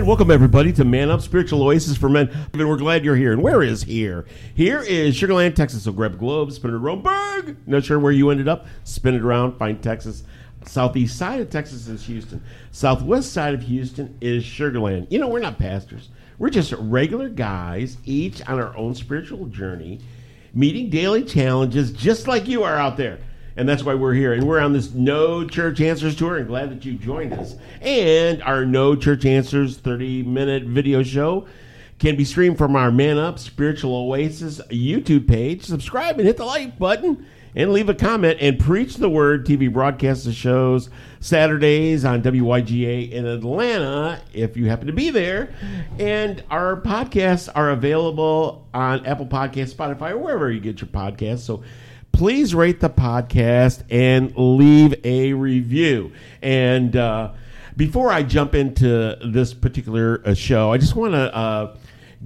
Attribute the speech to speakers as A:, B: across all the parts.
A: And welcome everybody to Man Up Spiritual Oasis for Men. And we're glad you're here. And where is here? Here is Sugarland, Texas. So grab a globe, spin it around. Berg. Not sure where you ended up. Spin it around. Find Texas. Southeast side of Texas is Houston. Southwest side of Houston is Sugarland. You know, we're not pastors. We're just regular guys, each on our own spiritual journey, meeting daily challenges just like you are out there. And that's why we're here. And we're on this No Church Answers tour and glad that you joined us. And our No Church Answers 30 minute video show can be streamed from our Man Up Spiritual Oasis YouTube page. Subscribe and hit the like button and leave a comment and preach the word. TV broadcasts the shows Saturdays on WYGA in Atlanta if you happen to be there. And our podcasts are available on Apple Podcasts, Spotify, or wherever you get your podcasts. So please rate the podcast and leave a review. And uh, before I jump into this particular uh, show, I just want to uh,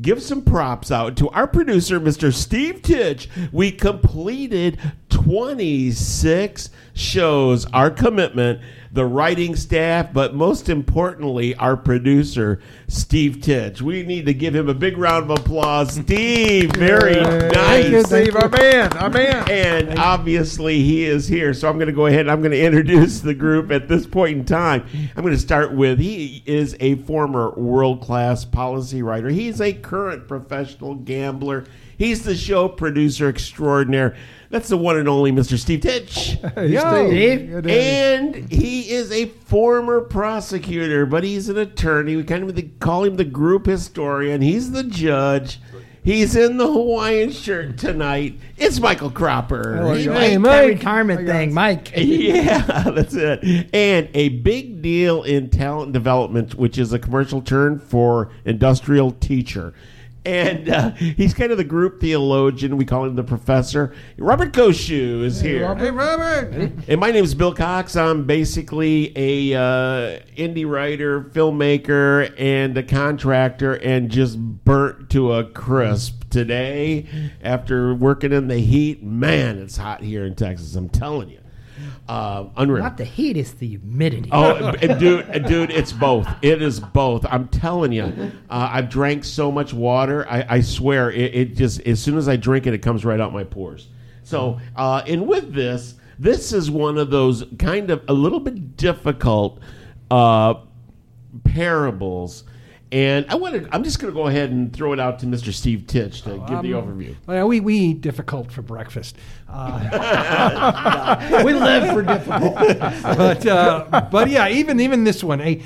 A: give some props out to our producer, Mr. Steve Titch. We completed 26 shows, our commitment. The writing staff, but most importantly, our producer, Steve Titch. We need to give him a big round of applause. Steve, very nice.
B: Thank you, Steve. I'm in. I'm in.
A: And obviously, he is here. So I'm going to go ahead and I'm going to introduce the group at this point in time. I'm going to start with he is a former world class policy writer, he's a current professional gambler, he's the show producer extraordinaire. That's the one and only Mr. Steve Titch.
B: Yo,
C: Steve.
A: And he is a former prosecutor, but he's an attorney. We kind of call him the group historian. He's the judge. He's in the Hawaiian shirt tonight. It's Michael Cropper.
B: Hello,
A: He-
C: Hey,
B: Hey,
C: that
B: Mike.
C: retirement
B: Hey,
C: thing. Mike.
A: Yeah, that's it. And a big deal in talent development, which is a commercial term for industrial teacher. And uh, he's kind of the group theologian. We call him the professor. Robert Koshu is here.
B: Hey, Robert.
A: And my name is Bill Cox. I'm basically a uh, indie writer, filmmaker, and a contractor, and just burnt to a crisp today after working in the heat. Man, it's hot here in Texas. I'm telling you, uh, unreal.
C: Not the heat, it's the humidity.
A: Oh, dude, dude, it's both. It is both. I'm telling you, uh, I've drank so much water. I, I swear, it, it just as soon as I drink it, it comes right out my pores. So, uh, and with this, this is one of those kind of a little bit difficult uh, parables. And I wanted, I'm just going to go ahead and throw it out to Mr. Steve Titch to give the overview.
B: Well, we, we eat difficult for breakfast. Uh,
C: we live for difficult.
B: but uh, but yeah, even even this one, hey,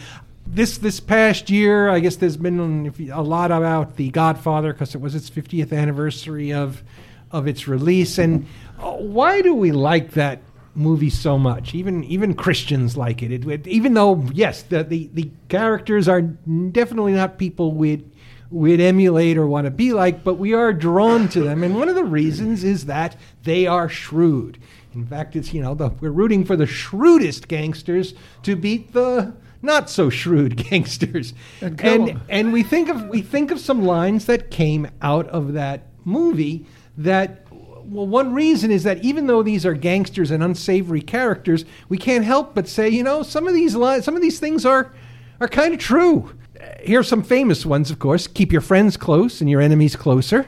B: this this past year, I guess there's been a lot about The Godfather because it was its 50th anniversary of of its release. And uh, why do we like that movie so much? Even even Christians like it. It, it- even though yes, the, the the characters are definitely not people we'd we'd emulate or want to be like, but we are drawn to them. And one of the reasons is that they are shrewd. In fact, it's you know the, we're rooting for the shrewdest gangsters to beat the not so shrewd gangsters.
C: And
B: And and we think of we think of some lines that came out of that movie that well one reason is that even though these are gangsters and unsavory characters, we can't help but say, you know, some of these lines some of these things are are kind of true. Here are some famous ones, of course. Keep your friends close and your enemies closer.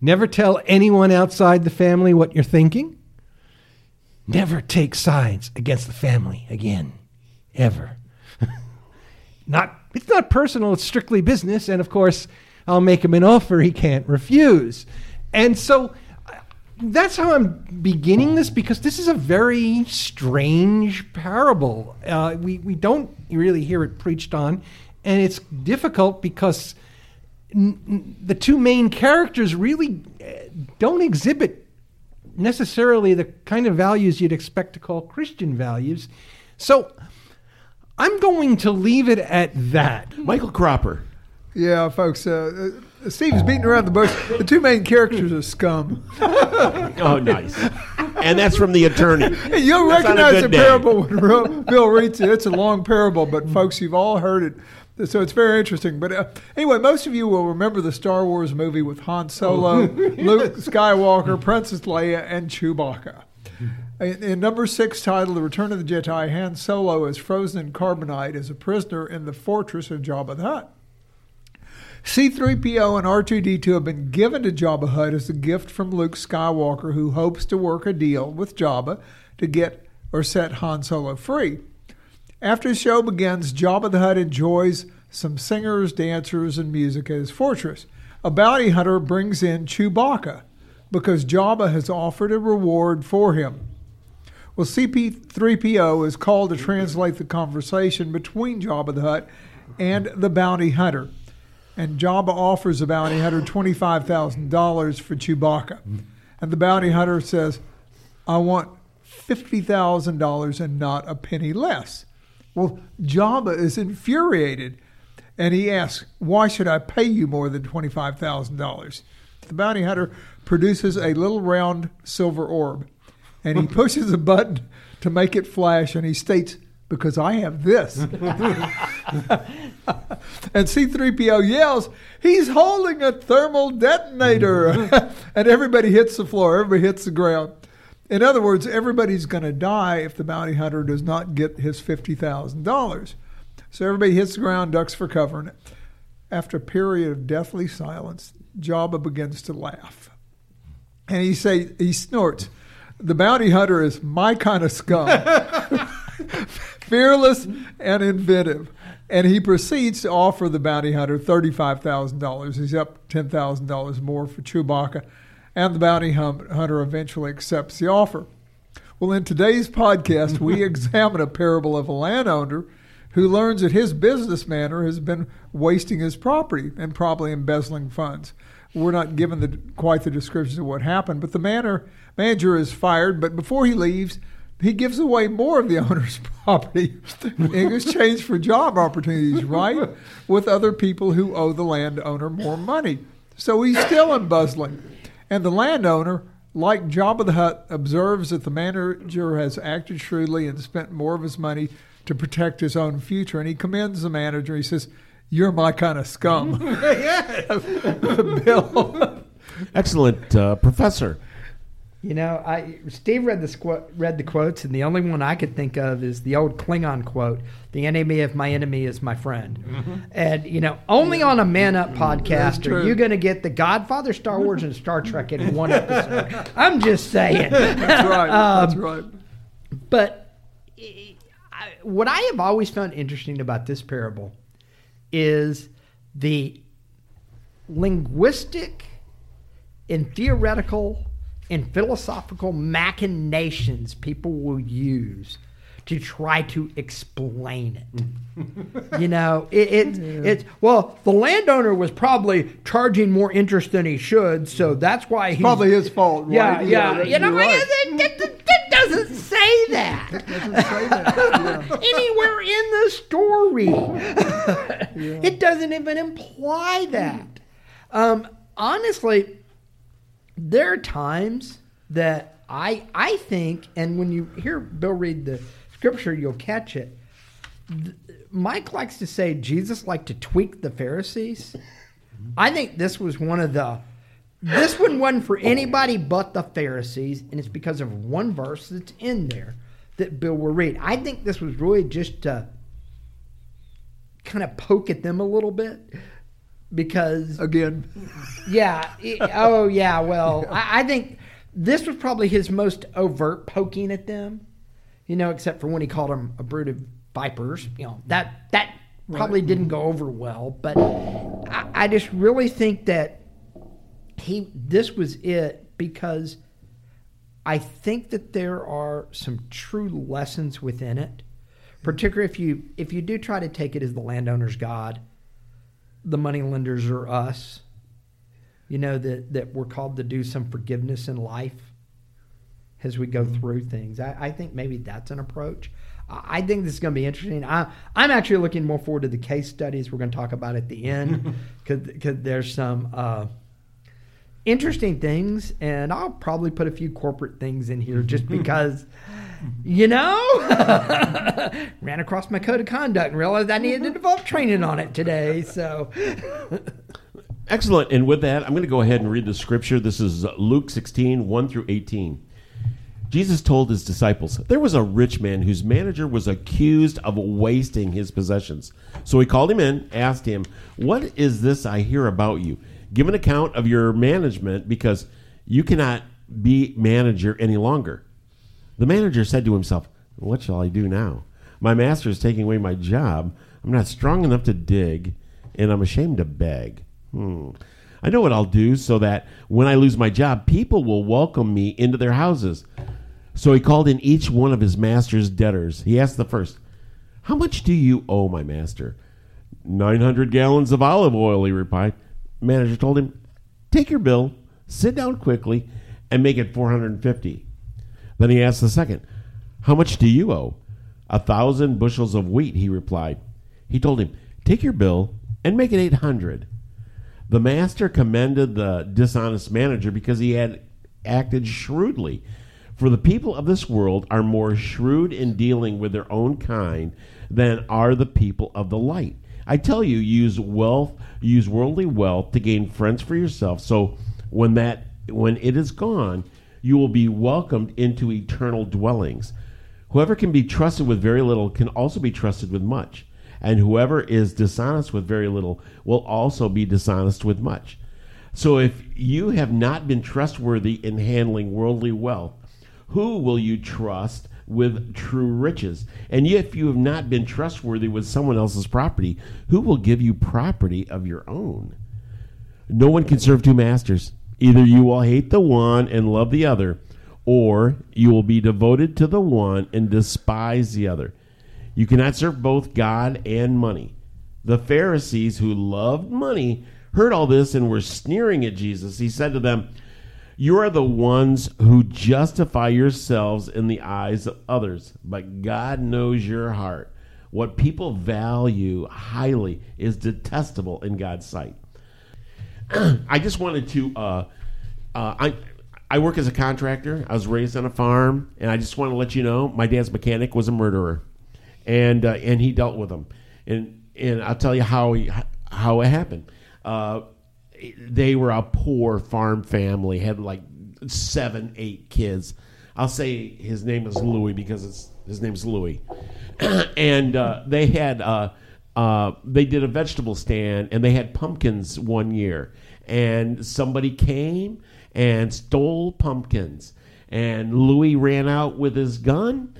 B: Never tell anyone outside the family what you're thinking. Never take sides against the family again. Ever. not it's not personal, it's strictly business, and of course, I'll make him an offer he can't refuse. And so that's how I'm beginning this because this is a very strange parable. Uh, we, we don't really hear it preached on, and it's difficult because n- n- the two main characters really uh, don't exhibit necessarily the kind of values you'd expect to call Christian values. So I'm going to leave it at that.
A: Michael Cropper.
D: Yeah, folks. Uh, Steve's beating around the bush. The two main characters are scum.
A: Oh, nice. And that's from the attorney.
D: Hey, you'll
A: That's
D: recognize the
A: day.
D: parable when Bill reads it. It's a long parable, but folks, you've all heard it. So it's very interesting. But uh, anyway, most of you will remember the Star Wars movie with Han Solo, Luke Skywalker, Princess Leia, and Chewbacca. In, in number six title, The Return of the Jedi, Han Solo is frozen in carbonite as a prisoner in the fortress of Jabba the Hutt. C3PO and R2D2 have been given to Jabba Hutt as a gift from Luke Skywalker, who hopes to work a deal with Jabba to get or set Han Solo free. After the show begins, Jabba the Hutt enjoys some singers, dancers, and music at his fortress. A bounty hunter brings in Chewbacca because Jabba has offered a reward for him. Well, CP3PO is called to translate the conversation between Jabba the Hutt and the bounty hunter. And Jabba offers the bounty hunter $25,000 for Chewbacca. And the bounty hunter says, I want $50,000 and not a penny less. Well, Jabba is infuriated and he asks, Why should I pay you more than $25,000? The bounty hunter produces a little round silver orb and he pushes a button to make it flash and he states, Because I have this. and C3PO yells, He's holding a thermal detonator. and everybody hits the floor, everybody hits the ground. In other words, everybody's going to die if the bounty hunter does not get his $50,000. So everybody hits the ground, ducks for cover. And after a period of deathly silence, Jabba begins to laugh. And he say he snorts, "The bounty hunter is my kind of scum, fearless and inventive." And he proceeds to offer the bounty hunter thirty-five thousand dollars. He's up ten thousand dollars more for Chewbacca, and the bounty hunter eventually accepts the offer. Well, in today's podcast, we examine a parable of a landowner who learns that his business manner has been wasting his property and probably embezzling funds. We're not given the, quite the descriptions of what happened, but the manor, manager is fired. But before he leaves, he gives away more of the owner's property in exchange for job opportunities, right? With other people who owe the landowner more money. So he's still embezzling. And the landowner, like Jabba the Hutt, observes that the manager has acted shrewdly and spent more of his money to protect his own future. And he commends the manager. He says, You're my kind of scum. Bill.
A: Excellent, uh, Professor.
C: You know, I Steve read the squ- read the quotes, and the only one I could think of is the old Klingon quote: "The enemy of my enemy is my friend." And you know, only on a Man Up podcast are you going to get the Godfather, Star Wars, and Star Trek in one episode. I'm just saying.
D: That's right. That's
C: Um,
D: right.
C: But I, I- what I have always found interesting about this parable is the linguistic and theoretical and philosophical machinations people will use to try to explain it. you know, it, it it's well, the landowner was probably charging more interest than he should, so that's why he's
D: Probably his fault, right?
C: Yeah, yeah.
D: that-
C: you know,
D: right.
C: it, it- it- it doesn't say that anywhere in the story. It doesn't even imply that. Um, honestly, there are times that I I think, and when you hear Bill read the scripture, you'll catch it. Mike likes to say Jesus liked to tweak the Pharisees. I think this was one of the. This one wasn't for anybody but the Pharisees, and it's because of one verse that's in there that Bill will read. I think this was really just to kind of poke at them a little bit because
D: Again,
C: yeah. it- oh, yeah. Well, I, I think this was probably his most overt poking at them. You know, except for when he called them a brood of vipers. You know that that probably didn't go over well. But I, I just really think that he this was it because I think that there are some true lessons within it. Particularly if you if you do try to take it as the landowner's God, the money lenders are us. You know that that we're called to do some forgiveness in life as we go through things. I, I think maybe that's an approach. I I think this is going to be interesting. I, I'm actually looking more forward to the case studies we're going to talk about at the end because there's some uh, interesting things, and I'll probably put a few corporate things in here just because, you know, ran across my code of conduct and realized I needed to develop training on it today. So,
A: Excellent. And with that, I'm going to go ahead and read the scripture. This is Luke 16, 1 through 18. Jesus told his disciples, There was a rich man whose manager was accused of wasting his possessions. So he called him in, asked him, What is this I hear about you? Give an account of your management because you cannot be manager any longer. The manager said to himself, What shall I do now? My master is taking away my job. I'm not strong enough to dig, and I'm ashamed to beg. Hmm. I know what I'll do so that when I lose my job, people will welcome me into their houses. So he called in each one of his master's debtors. He asked the first, How much do you owe my master? Nine hundred gallons of olive oil, he replied. Manager told him, Take your bill, sit down quickly, and make it four hundred and fifty. Then he asked the second, How much do you owe? A thousand bushels of wheat, he replied. He told him, Take your bill and make it eight hundred. The master commended the dishonest manager because he had acted shrewdly. For the people of this world are more shrewd in dealing with their own kind than are the people of the light. I tell you, use wealth, use worldly wealth to gain friends for yourself. So when that when it is gone, you will be welcomed into eternal dwellings. Whoever can be trusted with very little can also be trusted with much and whoever is dishonest with very little will also be dishonest with much. So if you have not been trustworthy in handling worldly wealth, who will you trust with true riches? And if you have not been trustworthy with someone else's property, who will give you property of your own? No one can serve two masters. Either you will hate the one and love the other, or you will be devoted to the one and despise the other. You cannot serve both God and money. The Pharisees, who loved money, heard all this and were sneering at Jesus. He said to them, You are the ones who justify yourselves in the eyes of others, but God knows your heart. What people value highly is detestable in God's sight. I just wanted to. Uh, uh, I I work as a contractor. I was raised on a farm, and I just want to let you know my dad's mechanic was a murderer and uh, and he dealt with them. And and I'll tell you how he, how it happened. Uh, they were a poor farm family, had like seven, eight kids. I'll say his name is Louis because it's, his name's Louis, and uh, they had uh, they did a vegetable stand and they had pumpkins one year, and somebody came and stole pumpkins, and Louis ran out with his gun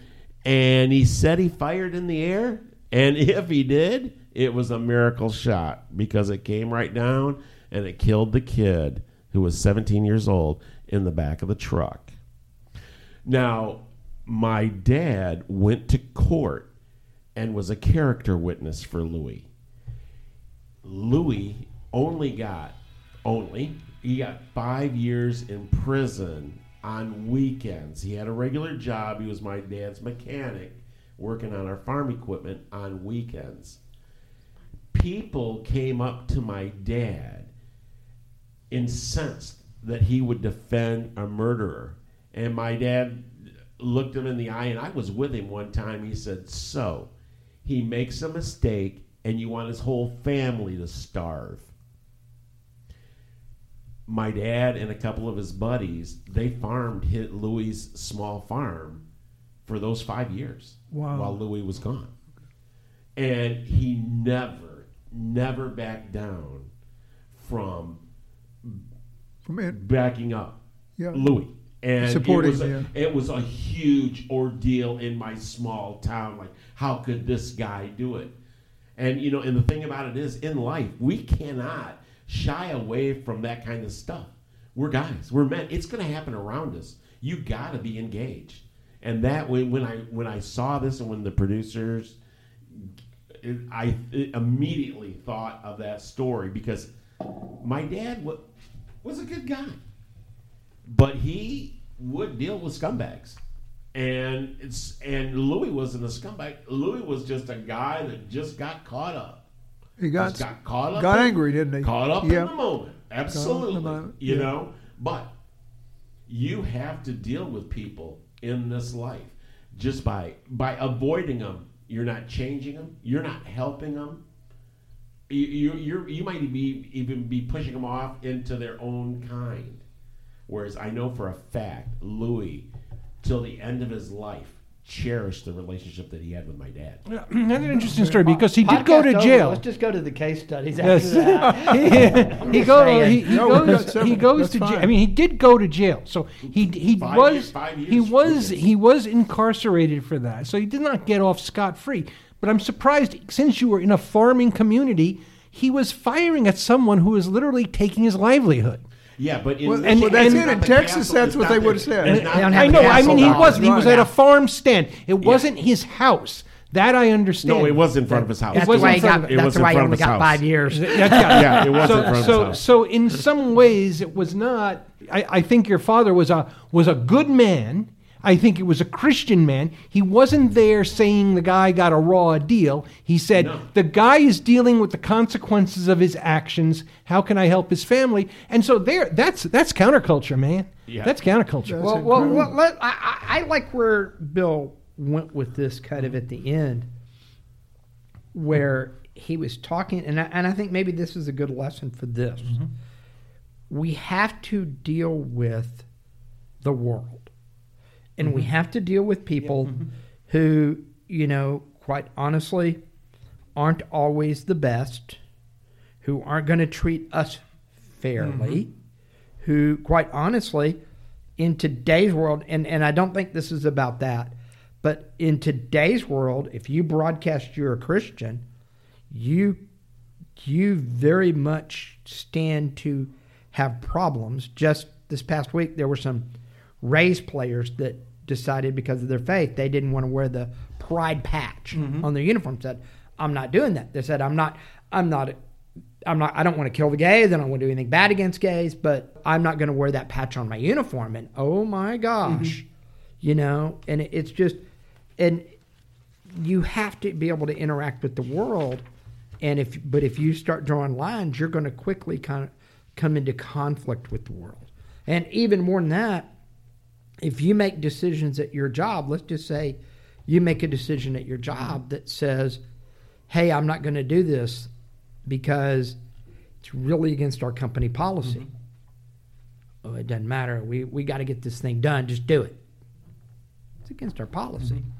A: and he said he fired in the air. And if he did, it was a miracle shot because it came right down and it killed the kid who was 17 years old in the back of the truck. Now, my dad went to court and was a character witness for Louis. Louis only got only he got five years in prison on weekends. He had a regular job. He was my dad's mechanic, working on our farm equipment on weekends. People came up to my dad, incensed that he would defend a murderer. And my dad looked him in the eye, and I was with him one time. He said, So, he makes a mistake, and you want his whole family to starve my dad and a couple of his buddies they farmed hit Louis' small farm for those five years
D: Wow.
A: while Louis was gone, and he never, never backed down from
D: From it.
A: backing up
D: Yeah.
A: Louis. And
D: Supporting,
A: it was, a, it was a huge ordeal in my small town. Like, how could this guy do it? And you know, and the thing about it is, in life, we cannot shy away from that kind of stuff. We're guys, we're men. It's going to happen around us. You got to be engaged. And that when when I when I saw this and when the producers, it, I it immediately thought of that story because my dad wa- was a good guy, but he would deal with scumbags. And it's and Louis wasn't a scumbag. Louis was just a guy that just got caught up.
D: He got,
A: Just got caught up.
D: got
A: in-
D: angry, didn't he?
A: Caught up
D: Yeah.
A: in the moment. Absolutely.
D: moment,
A: You
D: yeah.
A: know, but you have to deal with people in this life just by by avoiding them. You're not changing them. You're not helping them. You you you're, you might be even be pushing them off into their own kind. Whereas I know for a fact, Louis, till the end of his life, cherished the relationship that he had with my dad.
B: Yeah, That's an interesting story because he did go
C: Podcast
B: to
C: over.
B: jail.
C: Let's just go to the case studies
B: Yes.
C: that.
B: he, he, go, he, he
D: No,
B: goes. He goes
D: That's
B: to jail. I mean, he did go to jail. So he he
A: Five
B: was
A: years- five years
B: he was he was incarcerated for that. So he did not get off scot free. But I'm surprised since you were in a farming community, he was firing at someone who was literally taking his livelihood.
A: Yeah, but in,
D: Well,
B: And-
D: well, that's
B: and-
D: it. In Texas,
A: castle,
D: that's what they would have said.
A: not
C: They don't
A: the
C: have
B: I know. I mean, he wasn't. He was at a farm stand. It wasn't his house. That I understand.
A: No, it was in front of his house.
C: That's
B: It was
C: why he got.
B: of-
C: That's why he only got
A: house.
C: five years.
B: Yeah, yeah.
A: Yeah, it was
B: so,
A: in front of his
B: so,
A: house.
B: so in some ways, it was not. I, I think your father was a was a good man. I think it was a Christian man. He wasn't there saying the guy got a raw deal. He said
A: No.
B: the guy is dealing with the consequences of his actions. How can I help his family? And so there, that's that's counterculture, man.
A: Yeah.
B: That's counterculture.
C: Well, well, well let, I, I I like where Bill went with this kind of at the end, where he was talking, and I, and I think maybe this is a good lesson for this. Mm-hmm. We have to deal with the world, and we mm-hmm. have to deal with people mm-hmm. who, you know, quite honestly, aren't always the best, who aren't going to treat us fairly mm-hmm. who, quite honestly, in today's world, and, and I don't think this is about that, but in today's world, if you broadcast you're a Christian, you you very much stand to have problems. Just this past week, there were some Rays players that decided because of their faith they didn't want to wear the pride patch mm-hmm. on their uniform. Said, "I'm not doing that." They said, "I'm not. I'm not." I'm not. I don't want to kill the gays. I don't want to do anything bad against gays, but I'm not going to wear that patch on my uniform. And oh my gosh, mm-hmm. you know, and it, it's just, and you have to be able to interact with the world. And if, but if you start drawing lines, you're going to quickly kind of come into conflict with the world. And even more than that, if you make decisions at your job, let's just say you make a decision at your job that says, hey, I'm not going to do this because it's really against our company policy. Mm-hmm. Oh, it doesn't matter. We, we got to get this thing done. Just do it. It's against our policy. Mm-hmm.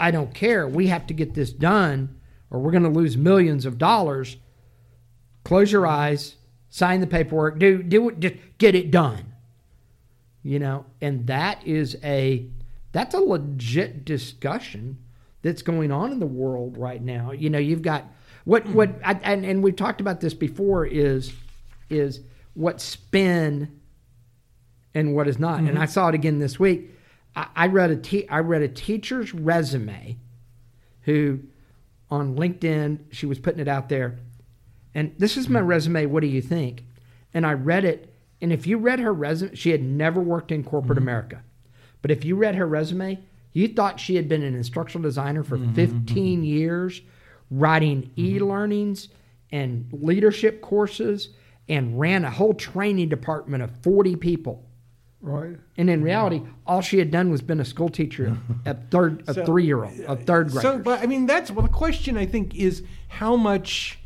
C: I don't care. We have to get this done or we're going to lose millions of dollars. Close your eyes, sign the paperwork, do, do it, just get it done you know and that is a that's a legit discussion that's going on in the world right now. You know you've got what hmm. what I, and, and we've talked about this before is is what spin and what is not. And mm-hmm. i saw it again this week. I, I read a te- i read a teacher's resume who on linkedin she was putting it out there. And this is my hmm. resume what do you think? And i read it and if you read her resume she had never worked in corporate mm-hmm. america. But if you read her resume you thought she had been an instructional designer for mm-hmm. 15 mm-hmm. years writing e-learnings and leadership courses and ran a whole training department of 40 people.
D: Right.
C: and in reality all she had done was been a school teacher at third a
B: So-
C: three-year-old a third grader.
B: So, but I mean, that's well. The question I think is how much,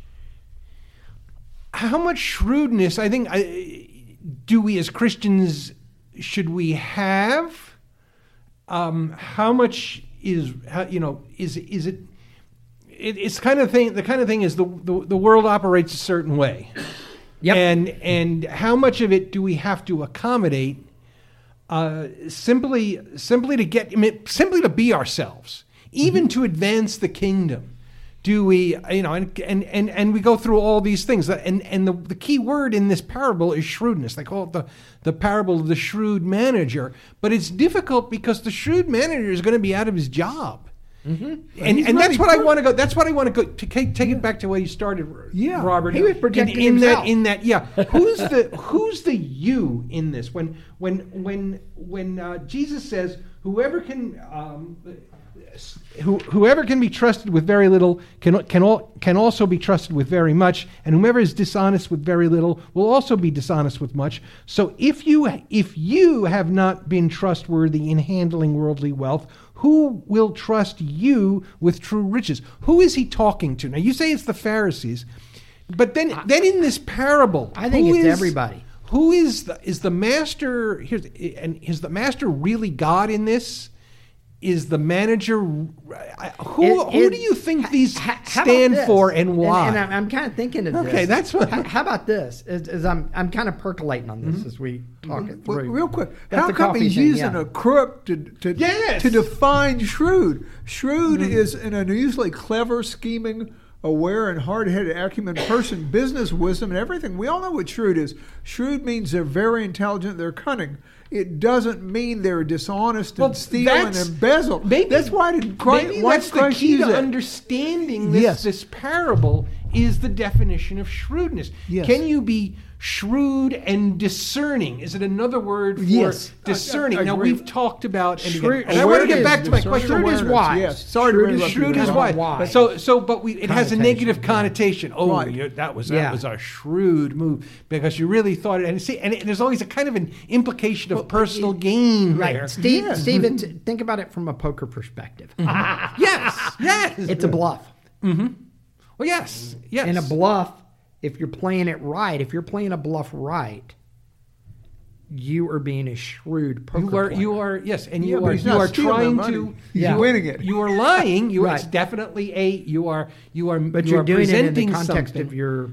B: how much shrewdness I think I, do we as Christians should we have? Um, how much is how, you know is is it? it it's kind of thing. The kind of thing is the, the the world operates a certain way.
C: Yep.
B: And and how much of it do we have to accommodate? Uh, simply simply to get I mean, simply to be ourselves, even to advance the kingdom. Do we, you know, and and and, and we go through all these things, and and the, the key word in this parable is shrewdness. They call it the the parable of the shrewd manager, but it's difficult because the shrewd manager is going to be out of his job. And
D: He's
B: and that's what I want to go. That's what I want to go to take, take it back to where you started.
D: Yeah.
B: Robert.
C: He was
B: in-
C: projecting
B: in, that
C: himself.
B: in that. Yeah. Who's the Who's the you in this? When when when when uh, Jesus says, "Whoever can." Um, who, whoever can be trusted with very little can can all, can also be trusted with very much, and whomever is dishonest with very little will also be dishonest with much. So if you if you have not been trustworthy in handling worldly wealth, who will trust you with true riches? Who is he talking to? Now you say it's the Pharisees, but then then in this parable,
C: I think it's
B: is-
C: everybody.
B: Who is the is the master? Here's and is the master really God in this? Is the manager? Who
C: It-
B: who
C: it-
B: do you think these
C: ha-
B: stand for and why?
C: And, I'm, I'm kind of thinking of this.
B: Okay, that's what-
C: How, how about this? As, as I'm, I'm kind of percolating on this mm-hmm. as we talk it mm-hmm.
D: Well,
C: through.
D: real quick,
C: That's
D: how come he's
C: thing,
D: using
C: yeah.
D: a crook to to,
B: Yes.
D: to define shrewd? Shrewd mm-hmm. is an unusually clever, scheming, aware, and hard-headed acumen person, business wisdom, and everything. We all know what shrewd is. Shrewd means they're very intelligent, they're cunning. It doesn't mean they're dishonest
B: Well,
D: and steal and embezzle.
B: Maybe
D: that's why did Christ,
B: maybe
D: why
B: that's
D: Christ
B: the key to
D: that?
B: understanding this
D: Yes.
B: this parable is the definition of shrewdness.
D: Yes.
B: Can you be shrewd and discerning? Is it another word for
D: Yes.
B: discerning?
D: I- I
B: now
D: agree.
B: we've talked about and, again,
C: Shrewd-
B: and I want to get back to my question.
C: Shrewd is wise.
D: Yes. Sorry
C: Shrewd is-
D: interrupt you.
B: Shrewd is
C: Kind
B: why.
C: of wise.
B: So, so, but we, it has a
C: Connotation,
B: negative
C: yeah.
B: connotation. Oh,
D: Right.
B: you, that was that
C: Yeah.
B: was a shrewd move because you really thought it. And see, and it, there's always a kind of an implication of personal gain
C: Right,
B: there.
C: Steve.
D: Yes.
C: Steven, think about it from a poker perspective.
B: Yes, yes.
C: It's a bluff. Mm-hmm.
B: well, yes, yes.
C: And a bluff, if you're playing it right, if you're playing a bluff right, you are being a shrewd poker
B: You are,
C: player.
B: you are, yes, and you
D: but
B: are, you are trying to,
D: He's
B: you,
D: winning it.
B: You are lying. You,
C: Right.
B: It's definitely a. You are, you are,
C: but
B: you
C: you're
B: are
C: doing it in the context
B: something.
C: of your.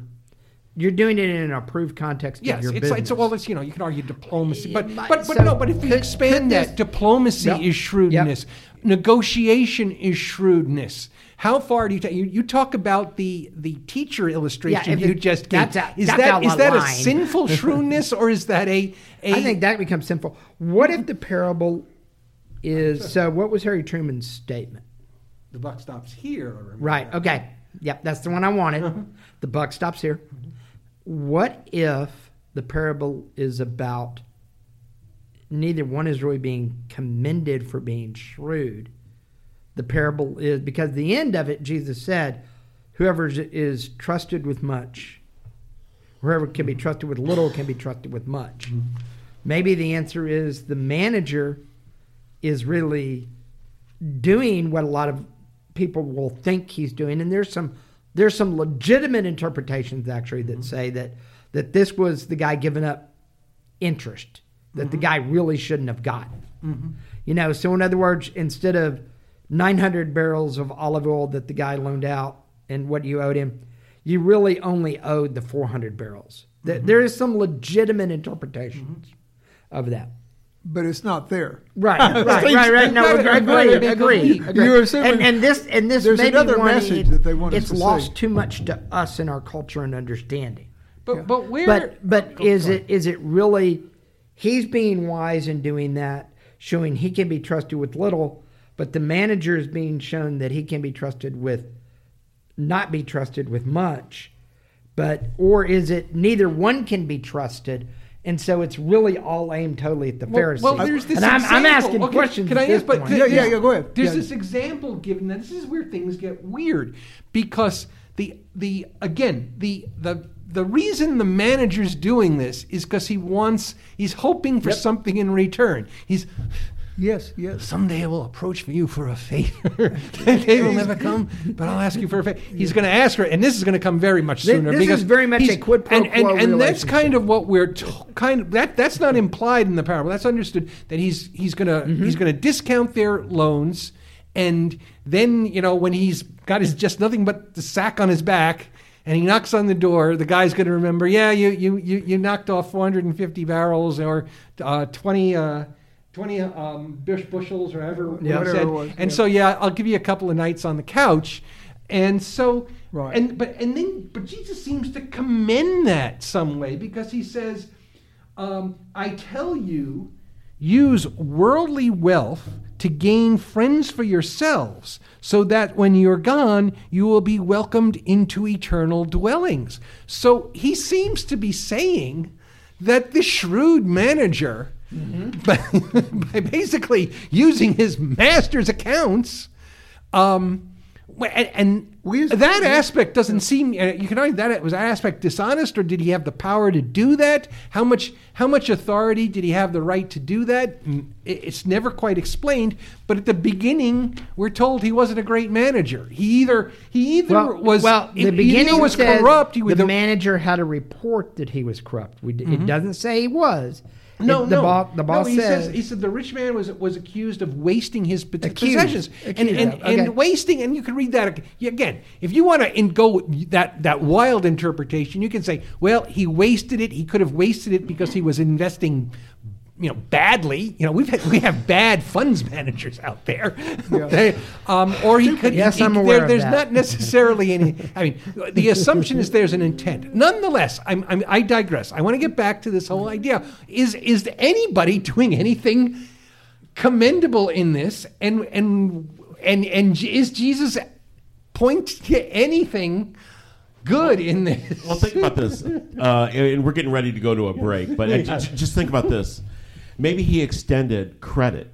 C: You're doing it in an approved context
B: Yes,
C: of your
B: it's
C: business.
B: it's well, it's you know you can argue diplomacy, but
C: but-
B: but but
C: so
B: no, but if you expand that, diplomacy
C: Yep.
B: is shrewdness, negotiation is shrewdness. How far do you take? You, you talk about the the teacher illustration
C: if
B: you
C: it-
B: just gave.
C: a-
B: is that
C: out
B: that a sinful shrewdness or is that a? a
C: I think that becomes sinful. What if the parable is so? What was Harry Truman's statement?
B: the buck stops here.
C: Right. Okay. Yep. That's the one I wanted.
B: Uh-huh.
C: The buck stops here. What if the parable is about neither one is really being commended for being shrewd? The parable is because the end of it, Jesus said, whoever is- trusted with much, whoever can be trusted with little can be trusted with much. Mm-hmm. Maybe the answer is the manager is really doing what a lot of people will think he's doing and there's some there's some legitimate interpretations actually that mm-hmm. say that that this was the guy giving up interest that the mm-hmm. guy really shouldn't have gotten mm-hmm. you know so in other words instead of 900 barrels of olive oil that the guy loaned out and what you owed him you really only owed the 400 barrels Th- mm-hmm. there is some legitimate interpretations of that
D: but it's not there.
C: Right, right, right, right. No,
B: Gotta-
C: agree,
B: gotta
C: agree,
B: make
C: agree,
B: believe.
C: agree.
D: You're assuming
C: and, and this, and this,
D: there's
C: may be
D: another
C: one,
D: message
C: it-
D: that they want
C: It's
D: to
C: lost
D: say.
C: too much to us in our culture and understanding.
B: But but where?
C: But but oh,
B: Go-
C: is it is it really? He's being wise in doing that, showing he can be trusted with little, but the manager is being shown that he can be trusted with, not be trusted with much, but or is it neither one can be trusted? And so it's really all aimed totally at the
B: Well,
C: Pharisees.
B: well, there's this
C: and I'm, I'm
B: example.
C: asking
B: Okay,
C: questions.
B: Can I ask? But th-
D: Yeah, yeah, yeah, go ahead.
B: There's
D: Yeah.
B: this example given. That this is where things get weird, because the the again the the the reason the manager's doing this is because he wants he's hoping for something in return. He's
D: Yes, yes.
B: someday I will approach for you for a favor. that day will never come, but I'll ask you for a favor. He's going to ask her, and this is going to come very much sooner
C: this
B: because
C: is very much a quid pro
B: and, and,
C: quo
B: and that's kind of what we're t- kind of that that's not implied in the parable. That's understood that he's he's going to
C: Mm-hmm.
B: he's going to discount their loans, and then you know when he's got his just nothing but the sack on his back. And he knocks on the door. The guy's going to remember. Yeah, you you you, you knocked off 450 barrels or uh, 20 uh, 20 um, bush bushels or however what he
D: Whatever
B: said.
D: it was,
B: And
D: yeah.
B: so yeah, I'll give you a couple of nights on the couch. And so
D: Right.
B: and but and then but Jesus seems to commend that some way because he says, um, I tell you, use worldly wealth to gain friends for yourselves, so that when you're gone, you will be welcomed into eternal dwellings. So he seems to be saying that the shrewd manager, by, by basically using his master's accounts, um, and, and
D: We
B: that aspect doesn't seem. Uh, you can argue that was that aspect dishonest, or did he have the power to do that? How much? How much authority did he have the right to do that? Mm, It's never quite explained. But at the beginning, we're told he wasn't a great manager. He either he either
C: Well,
B: was
C: well. The
B: he
C: beginning
B: was corrupt. He was
C: the
B: the-
C: manager had a report that he was corrupt. We, d It doesn't say he was.
B: No,
C: the
B: no.
C: boss. The boss
B: no, he
C: says,
B: says he said the rich man was was accused of wasting his
C: Accused.
B: possessions and
C: Accused
B: and,
C: of, okay.
B: and wasting. And you can read that again if you want to go that that wild interpretation. You can say, well, he wasted it. He could have wasted it because he was investing. You know, badly. You know, we've had, we have bad funds managers out there. They- um, or he could.
C: Yes,
B: he-
C: I'm
B: there-
C: aware of
B: There's
C: that.
B: not necessarily any. I mean, the assumption is there's an intent. Nonetheless, I'm, I'm, I digress. I want to get back to this whole idea: is is anybody doing anything commendable in this? And and and and is Jesus point to anything good in this?
A: Well, think about this, uh, and we're getting ready to go to a break. But uh, j- just think about this. Maybe he extended credit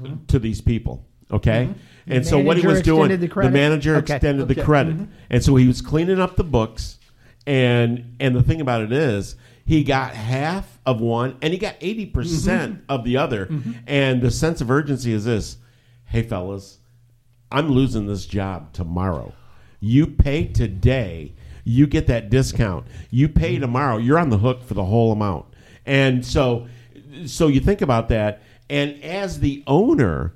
A: mm-hmm. to these people. Okay, mm-hmm. and so what he was doing,
C: extended the
A: manager
C: Okay.
A: extended the
B: Okay.
A: credit, mm-hmm. and so he was cleaning up the books. And and the thing about it is, he got half of one, and he got eighty percent of the other. And the sense of urgency is this: Hey, fellas, I'm losing this job tomorrow. You pay today, you get that discount. You pay tomorrow, you're on the hook for the whole amount. And so so you think about that and as the owner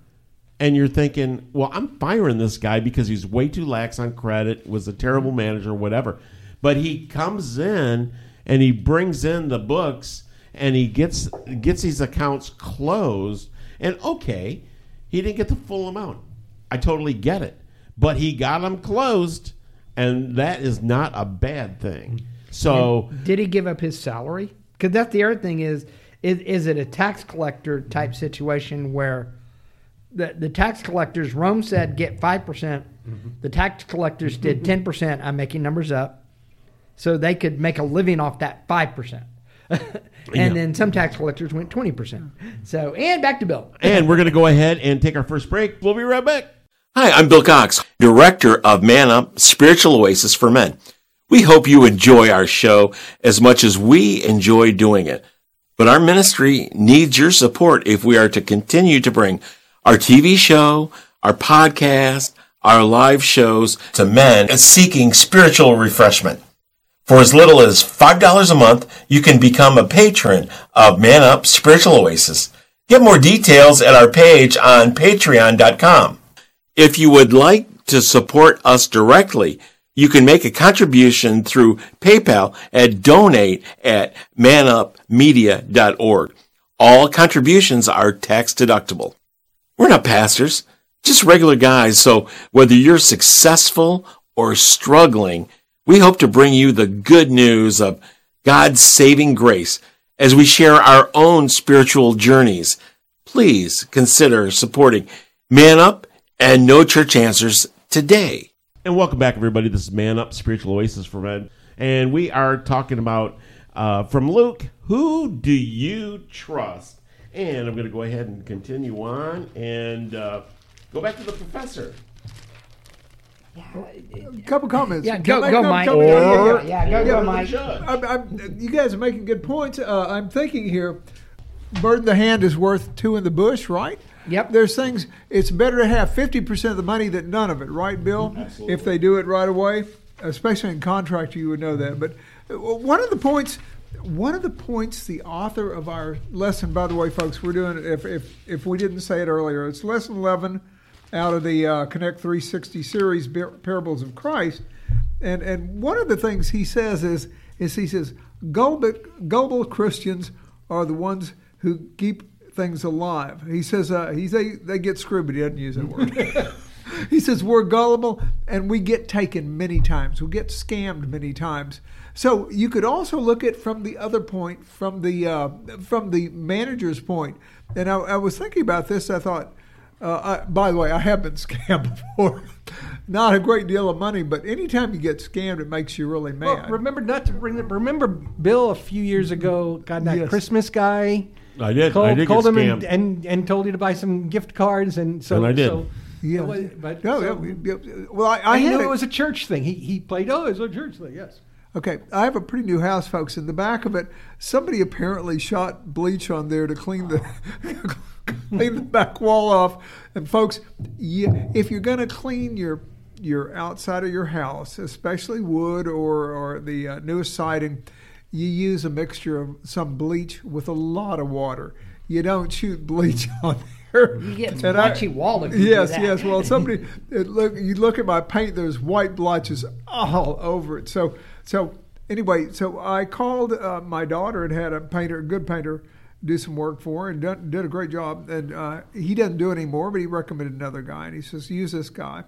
A: and you're thinking, well, I'm firing this guy because he's way too lax on credit, was a terrible manager, whatever. But he comes in and he brings in the books and he gets gets these accounts closed. And okay, he didn't get the full amount. I totally get it. But he got them closed, and that is not a bad thing. Mm-hmm. So
C: Did he give up his salary? Because that's the other thing is, is is it a tax collector type situation where the the tax collectors Rome said get five percent, mm-hmm. the tax collectors did mm-hmm. ten percent. I'm making numbers up, so they could make a living off that five percent. and
A: Yeah.
C: then some tax collectors went twenty percent. So and back to Bill.
A: And we're going to go ahead and take our first break. We'll be right back.
E: Hi, I'm Bill Cox, Director of Man Up Spiritual Oasis for Men. We hope you enjoy our show as much as we enjoy doing it. But our ministry needs your support if we are to continue to bring our TV show, our podcast, our live shows to men seeking spiritual refreshment. For as little as $5 a month, you can become a patron of Man Up Spiritual Oasis. Get more details at our page on patreon.com. If you would like to support us directly, you can make a contribution through PayPal at donate at manupmedia.org. All contributions are tax deductible. We're not pastors, just regular guys. So whether you're successful or struggling, we hope to bring you the good news of God's saving grace as we share our own spiritual journeys. Please consider supporting Man Up and No Church Answers today.
A: And welcome back, everybody. This is Man Up Spiritual Oasis for Men. And we are talking about uh, from Luke, who do you trust? And I'm going to go ahead and continue on and uh, go back to the professor.
D: A couple comments.
C: Yeah,
D: Can
C: go
D: I
C: go Mike.
D: come-
C: Yeah, yeah, go
D: Yeah,
C: go Mike.
D: I'm, I'm, you guys are making good points. Uh, I'm thinking here, bird in the hand is worth two in the bush, right?
C: Yep.
D: There's things. It's better to have 50% of the money than none of it, right, Bill?
A: Absolutely.
D: If they do it right away, especially in contract, you would know that. But uh, one of the points, one of the points, the author of our lesson, by the way, folks, we're doing it. If if if we didn't say it earlier, it's lesson 11 out of the uh, Connect 360 series, Parables of Christ. And and one of the things he says is is he says global global Christians are the ones who keep things alive. He says uh, he they they get screwed, but he doesn't use that word. he says we're gullible and we get taken many times. We get scammed many times. So you could also look at from the other point, from the uh, from the manager's point. And I, I was thinking about this. I thought Uh, I, by the way, I have been scammed before. Not a great deal of money, but anytime you get scammed, it makes you really
B: Well,
D: mad.
B: remember not to bring. Remember Bill a few years ago got that
D: Yes.
B: Christmas guy.
A: I did.
B: Called,
A: I did
B: called
A: get
B: him and, and and told you to buy some gift cards and so
A: And I did.
B: So,
D: yeah.
B: it but
D: no,
B: so-
D: yeah, yeah, well, I, I
B: I
D: had
B: knew
D: a-
B: it was a church thing. He he played. Oh, it's a church thing. Yes.
D: Okay, I have a pretty new house, folks. In the back of it, somebody apparently shot bleach on there to clean the clean the back wall off. And folks, you, if you're going to clean your your outside of your house, especially wood or or the uh, newest siding, you use a mixture of some bleach with a lot of water. You don't shoot bleach on there.
C: You get
D: And I-
C: blotchy wall if you
D: Yes, yes. Well, somebody it look you look at my paint. There's white blotches all over it. So so anyway, so I called uh, my daughter and had a painter, a good painter, do some work for her and done, did a great job. And uh, he doesn't do it anymore, but he recommended another guy, and he says use this guy,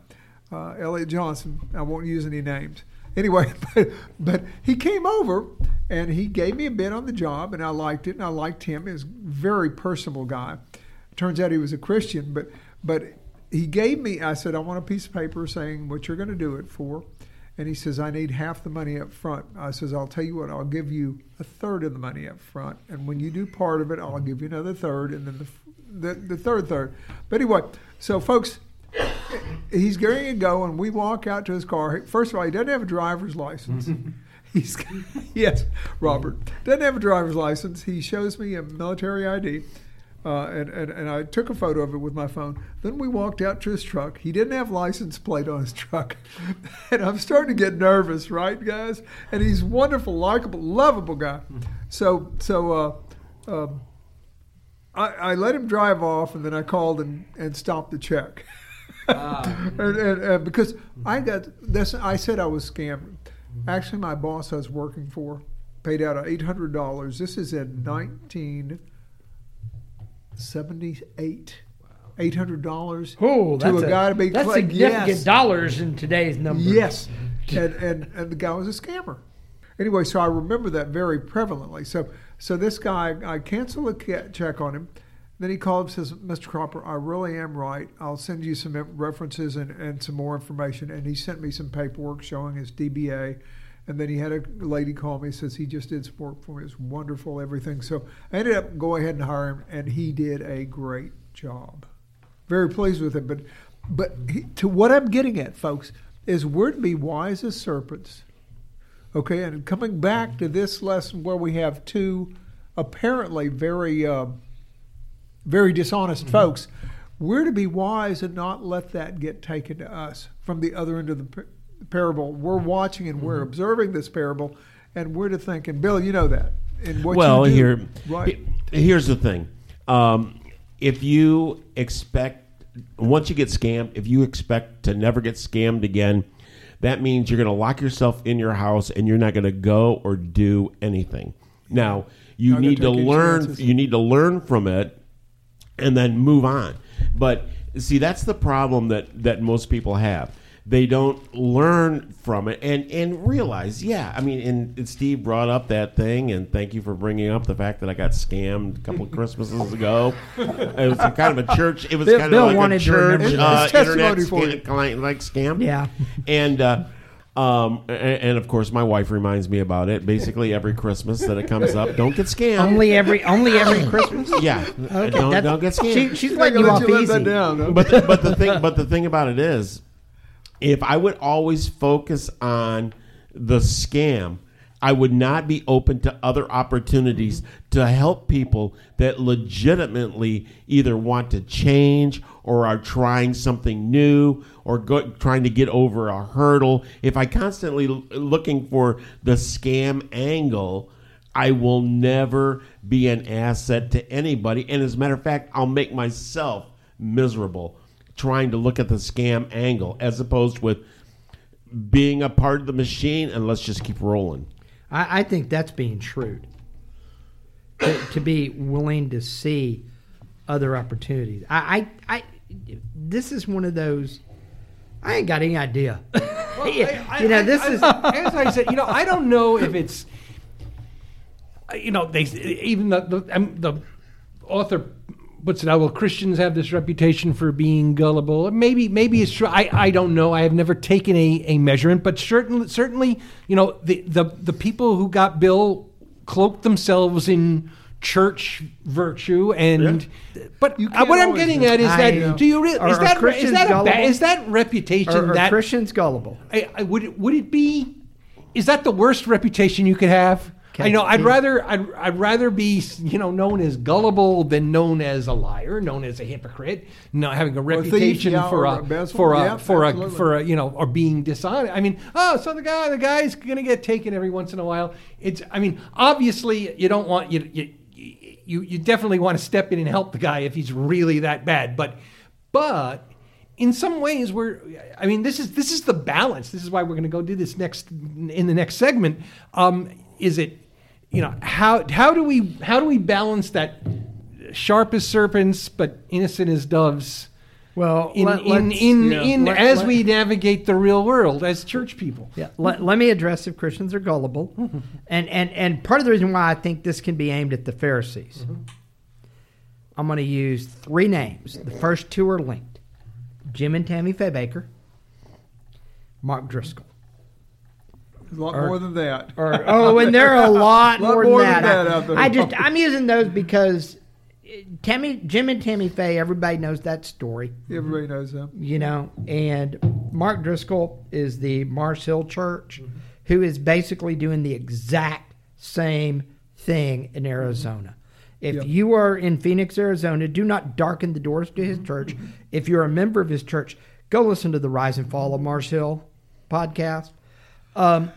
D: uh, Elliot Johnson. I won't use any names. Anyway, but, but he came over and he gave me a bid on the job, and I liked it, and I liked him. He was a very personable guy. Turns out he was a Christian, but but he gave me. I said I want a piece of paper saying what you're going to do it for, and he says I need half the money up front. I says I'll tell you what, I'll give you a third of the money up front, and when you do part of it, I'll give you another third, and then the the, the third third. But anyway, so folks, he's getting to go, and we walk out to his car. First of all, he doesn't have a driver's license. He's yes, Robert doesn't have a driver's license. He shows me a military ID, uh, and, and and I took a photo of it with my phone. Then we walked out to his truck. He didn't have license plate on his truck, and I'm starting to get nervous, right, guys? And he's wonderful, likable, lovable guy. So so. Uh, um, I, I let him drive off, and then I called and, and stopped the check. Ah. and, and, and because I got this, I said I was scammed. Actually, my boss I was working for paid out eight hundred dollars. This is in nineteen seventy eight. Eight hundred dollars
C: Oh,
D: to
C: that's
D: a guy to be
C: that's
D: cla-
C: significant
D: yes.
C: dollars in today's numbers.
D: Yes, and, and and the guy was a scammer. Anyway, so I remember that very prevalently. So so this guy, I canceled a check on him. Then he called and says, "Mr. Cropper, I really am right. I'll send you some references and, and some more information." And he sent me some paperwork showing his DBA. And then he had a lady call me says he just did some work for me. It's wonderful, everything. So I ended up going ahead and hiring him, and he did a great job very pleased with it. But but he, to what I'm getting at, folks, is we're to be wise as serpents. Okay, and coming back to this lesson where we have two apparently very uh, very dishonest folks, we're to be wise and not let that get taken to us from the other end of the par- parable. We're watching and we're observing this parable, and we're to think. And Bill, you know that. And what
A: well,
D: you do,
A: here,
D: right?
A: here's the thing. Um, if you expect once you get scammed, if you expect to never get scammed again, that means you're going to lock yourself in your house and you're not going to go or do anything. Now, you need to learn. You need to learn from it and then move on. But see, that's the problem that that most people have. They don't learn from it and and realize, yeah. I mean, and, and Steve brought up that thing, and thank you for bringing up the fact that I got scammed a couple of Christmases ago. It was a kind of a church. It was
C: Bill-
A: kind
C: Bill
A: of like a church uh, internet scam, like scam.
C: Yeah.
A: and. Uh, um, a- and, of course, my wife reminds me about it basically every Christmas that it comes up. Don't get scammed.
C: Only every only every Christmas.
A: yeah,
C: Okay,
A: don't, don't get scammed.
C: She, she's
D: Not
C: letting you
D: let
C: off
D: you
C: easy.
D: that down. huh?
A: but the, but the thing but the thing about it is if i would always focus on the scam i would not be open to other opportunities to help people that legitimately either want to change or are trying something new or go, trying to get over a hurdle if i constantly l- looking for the scam angle I will never be an asset to anybody. And as a matter of fact, I'll make myself miserable trying to look at the scam angle as opposed with being a part of the machine and let's just keep rolling.
C: I, I think that's being shrewd. To, to be willing to see other opportunities. I, I, I, this is one of those. I ain't got any idea. Yeah,
B: I-
C: you know,
B: I-
C: this
B: I-
C: is.
B: as I said. You know, I don't know if it's. You know, they even the the, um, the author puts it? Out. Well, Christians have this reputation for being gullible. Maybe, maybe it's true. I, I don't know. I have never taken a, a measurement, but certainly, certainly, you know, the, the the people who got Bill cloaked themselves in church virtue and but uh, what i'm getting at is that
C: know.
B: do you really
C: Are-
B: is that is that ba- is that reputation
C: Are, are
B: that
C: Christians gullible?
B: I, I, would it, would it be? Is that the worst reputation you could have?
C: Okay.
B: I know. I'd
C: Yeah.
B: rather I'd, I'd rather be you know known as gullible than known as a liar, known as a hypocrite, not having a
D: a thief,
B: reputation
D: yeah,
B: for a
D: a
B: for a
D: Yeah,
B: for a for a you know or being dishonest. I mean, oh, so the guy the guy's gonna get taken every once in a while. It's I mean, obviously you don't want you you you, you definitely want to step in and help the guy if he's really that bad, but but in some ways we're i mean this is this is the balance. This is why we're going to go do this next in the next segment. Um, is it you know how how do we how do we balance that sharp as serpents but innocent as doves
C: Well,
B: in
C: let-
B: in in,
D: yeah.
B: in
C: Let-
B: as
C: let-
B: we navigate the real world as church people
C: Yeah, let, let me address if Christians are gullible, and and and part of the reason why I think this can be aimed at the Pharisees. Mm-hmm. I'm going to use three names. The first two are linked: Jim and Tammy Faye Bakker, Mark Driscoll.
D: A lot
C: Or-
D: more than that.
C: Or oh, and there are a lot,
D: Lot
C: more,
D: more
C: than
D: than
C: that.
D: that
C: I-
D: out there.
C: I just I'm using those because Tammy, Jim and Tammy Faye, everybody knows that story.
D: Everybody knows them.
C: you know, and Mark Driscoll is the Mars Hill Church, mm-hmm. who is basically doing the exact same thing in Arizona. Mm-hmm. If
D: Yep.
C: you are in Phoenix, Arizona, do not darken the doors to his mm-hmm. church. If you're a member of his church, go listen to the Rise and Fall of Mars Hill podcast. Um,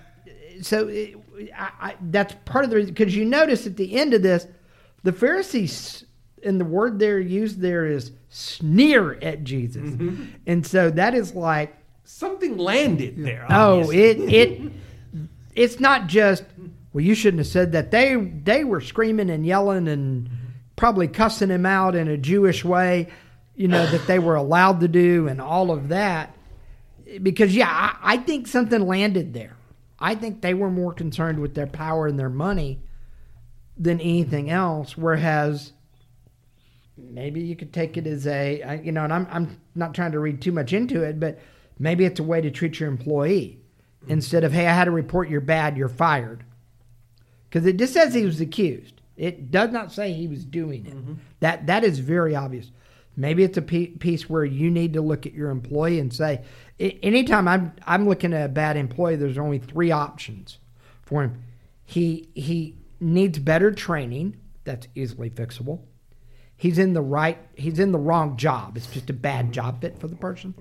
C: so it, I, I, that's part of the reason because you notice at the end of this, the Pharisees and the word there used there is sneer at Jesus, mm-hmm. and so that is like
B: something landed there
C: oh it it it's not just well you shouldn't have said that. They they were screaming and yelling and probably cussing him out in a Jewish way, you know that they were allowed to do and all of that. Because yeah I, I think something landed there. I think they were more concerned with their power and their money than anything else. Whereas maybe you could take it as a you know, and I'm, I'm not trying to read too much into it, but maybe it's a way to treat your employee instead of, hey, I had to report you're bad, you're fired. Because it just says he was accused. It does not say he was doing it. Mm-hmm. That That is very obvious. Maybe it's a piece where you need to look at your employee and say, anytime I'm I'm looking at a bad employee, there's only three options for him. He he needs better training. That's easily fixable. He's in the right. He's in the wrong job. It's just a bad job fit for the person.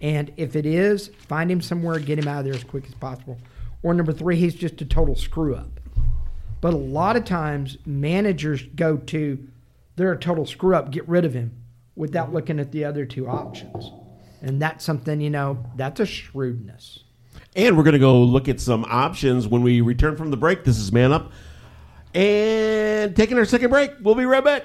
C: And if it is, find him somewhere, get him out of there as quick as possible. Or number three, he's just a total screw up. But a lot of times, managers go to, they're a total screw up, get rid of him, without looking at the other two options. And that's something, you know, that's a shrewdness.
A: And we're going to go look at some options when we return from the break. This is Man Up. And taking our second break. We'll be right back.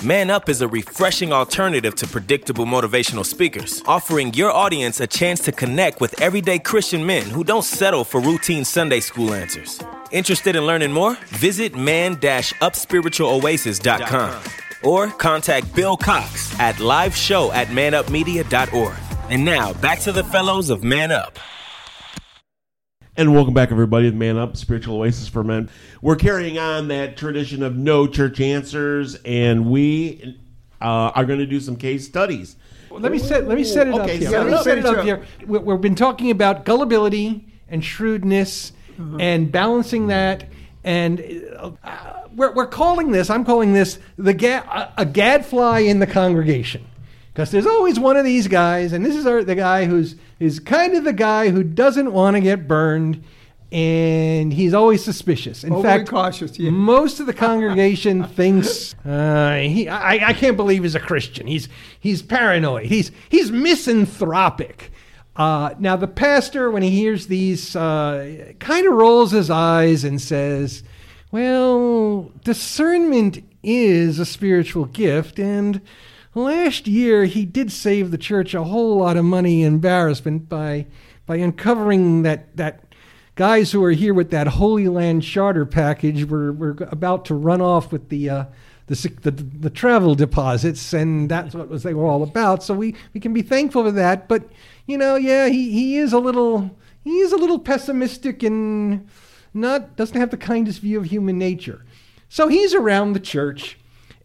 F: Man Up is a refreshing alternative to predictable motivational speakers, offering your audience a chance to connect with everyday Christian men who don't settle for routine Sunday school answers. Interested in learning more? Visit man-upspiritualoasis.com or contact Bill Cox at liveshow at manupmedia.org. And now, back to the fellows of Man Up.
A: And welcome back, everybody, to Man Up, Spiritual Oasis for Men. We're carrying on that tradition of no church answers, and we uh, are going to do some case studies.
B: Let me set let me set it
A: Okay,
B: up here.
A: set
B: Let me
A: up.
B: set it up here. We, we've been talking about gullibility and shrewdness and balancing that, and uh, we're, we're calling this. I'm calling this the ga- a, a gadfly in the congregation. Because there's always one of these guys, and this is our, the guy who's is kind of the guy who doesn't want to get burned, and he's always suspicious. In
D: Overly
B: fact,
D: cautious, yeah.
B: most of the congregation thinks uh, he. I, I can't believe he's a Christian. He's he's paranoid. He's he's misanthropic. Uh, now, the pastor, when he hears these, uh, kind of rolls his eyes and says, Well, discernment is a spiritual gift, and last year he did save the church a whole lot of money and embarrassment by, by uncovering that, that guys who are here with that Holy Land charter package were, were about to run off with the. Uh, the, the, the travel deposits, and that's what was they were all about. So we, we can be thankful for that. But you know, yeah, he, he is a little he is a little pessimistic and not doesn't have the kindest view of human nature. So he's around the church,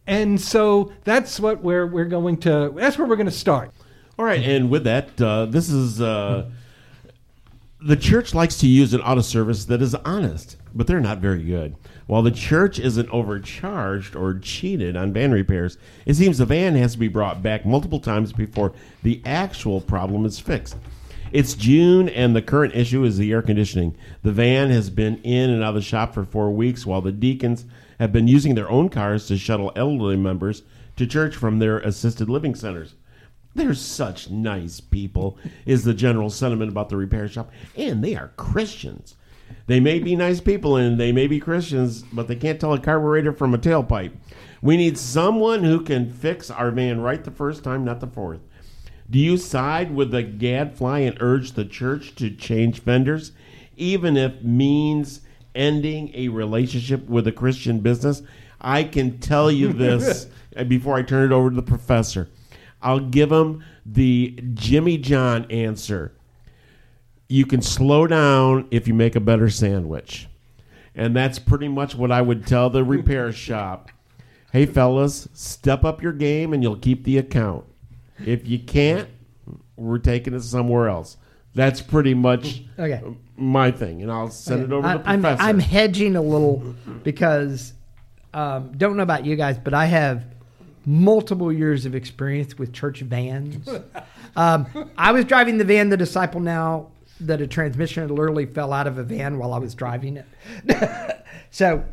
B: and so that's what we're we're going to that's where we're going to start.
A: All right, and with that, uh, this is uh, the church likes to use an auto service that is honest, but they're not very good. While the church isn't overcharged or cheated on van repairs, it seems the van has to be brought back multiple times before the actual problem is fixed. It's June, and the current issue is the air conditioning. The van has been in and out of the shop for four weeks, while the deacons have been using their own cars to shuttle elderly members to church from their assisted living centers. They're such nice people, is the general sentiment about the repair shop, and they are Christians. They may be nice people and they may be Christians, but they can't tell a carburetor from a tailpipe. We need someone who can fix our van right the first time, not the fourth. Do you side with the gadfly and urge the church to change vendors, even if means ending a relationship with a Christian business? I can tell you this uh, before I turn it over to the professor. I'll give him the Jimmy John answer you can slow down if you make a better sandwich. And that's pretty much what I would tell the repair shop. Hey, fellas, step up your game and you'll keep the account. If you can't, we're taking it somewhere else. That's pretty much
C: Okay.
A: My thing, and I'll send it over
C: I,
A: to the
C: I'm,
A: professor.
C: I'm hedging a little because um, don't know about you guys, but I have multiple years of experience with church vans. um, I was driving the van, the Disciple now, that a transmission literally fell out of a van while I was driving it. so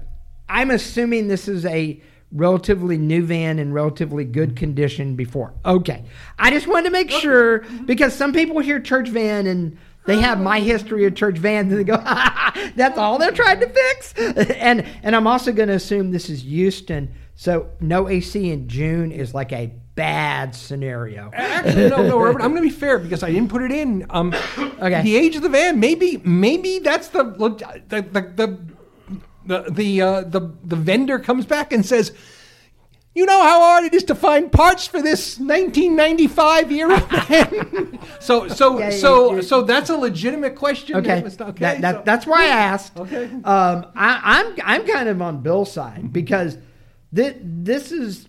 C: I'm assuming this is a relatively new van in relatively good condition before. Okay. I just wanted to make sure because some people hear church van and they have my history of church vans and they go, that's all they're trying to fix. and and I'm also going to assume this is Houston. So no AC in June is like a bad scenario.
B: Actually, no, no, Robert. I'm going to be fair because I didn't put it in. Um,
C: Okay.
B: The age of the van. Maybe, maybe that's the the the the the the, uh, the, the vendor comes back and says. You know how hard it is to find parts for this 1995 era van. so, so,
C: Yeah,
B: so,
C: you- you-
B: so that's a legitimate question.
C: Okay,
B: Mr. okay.
C: that, that,
B: so-
C: that's why I asked.
B: Okay.
C: um, I, I'm I'm kind of on Bill's side because this this is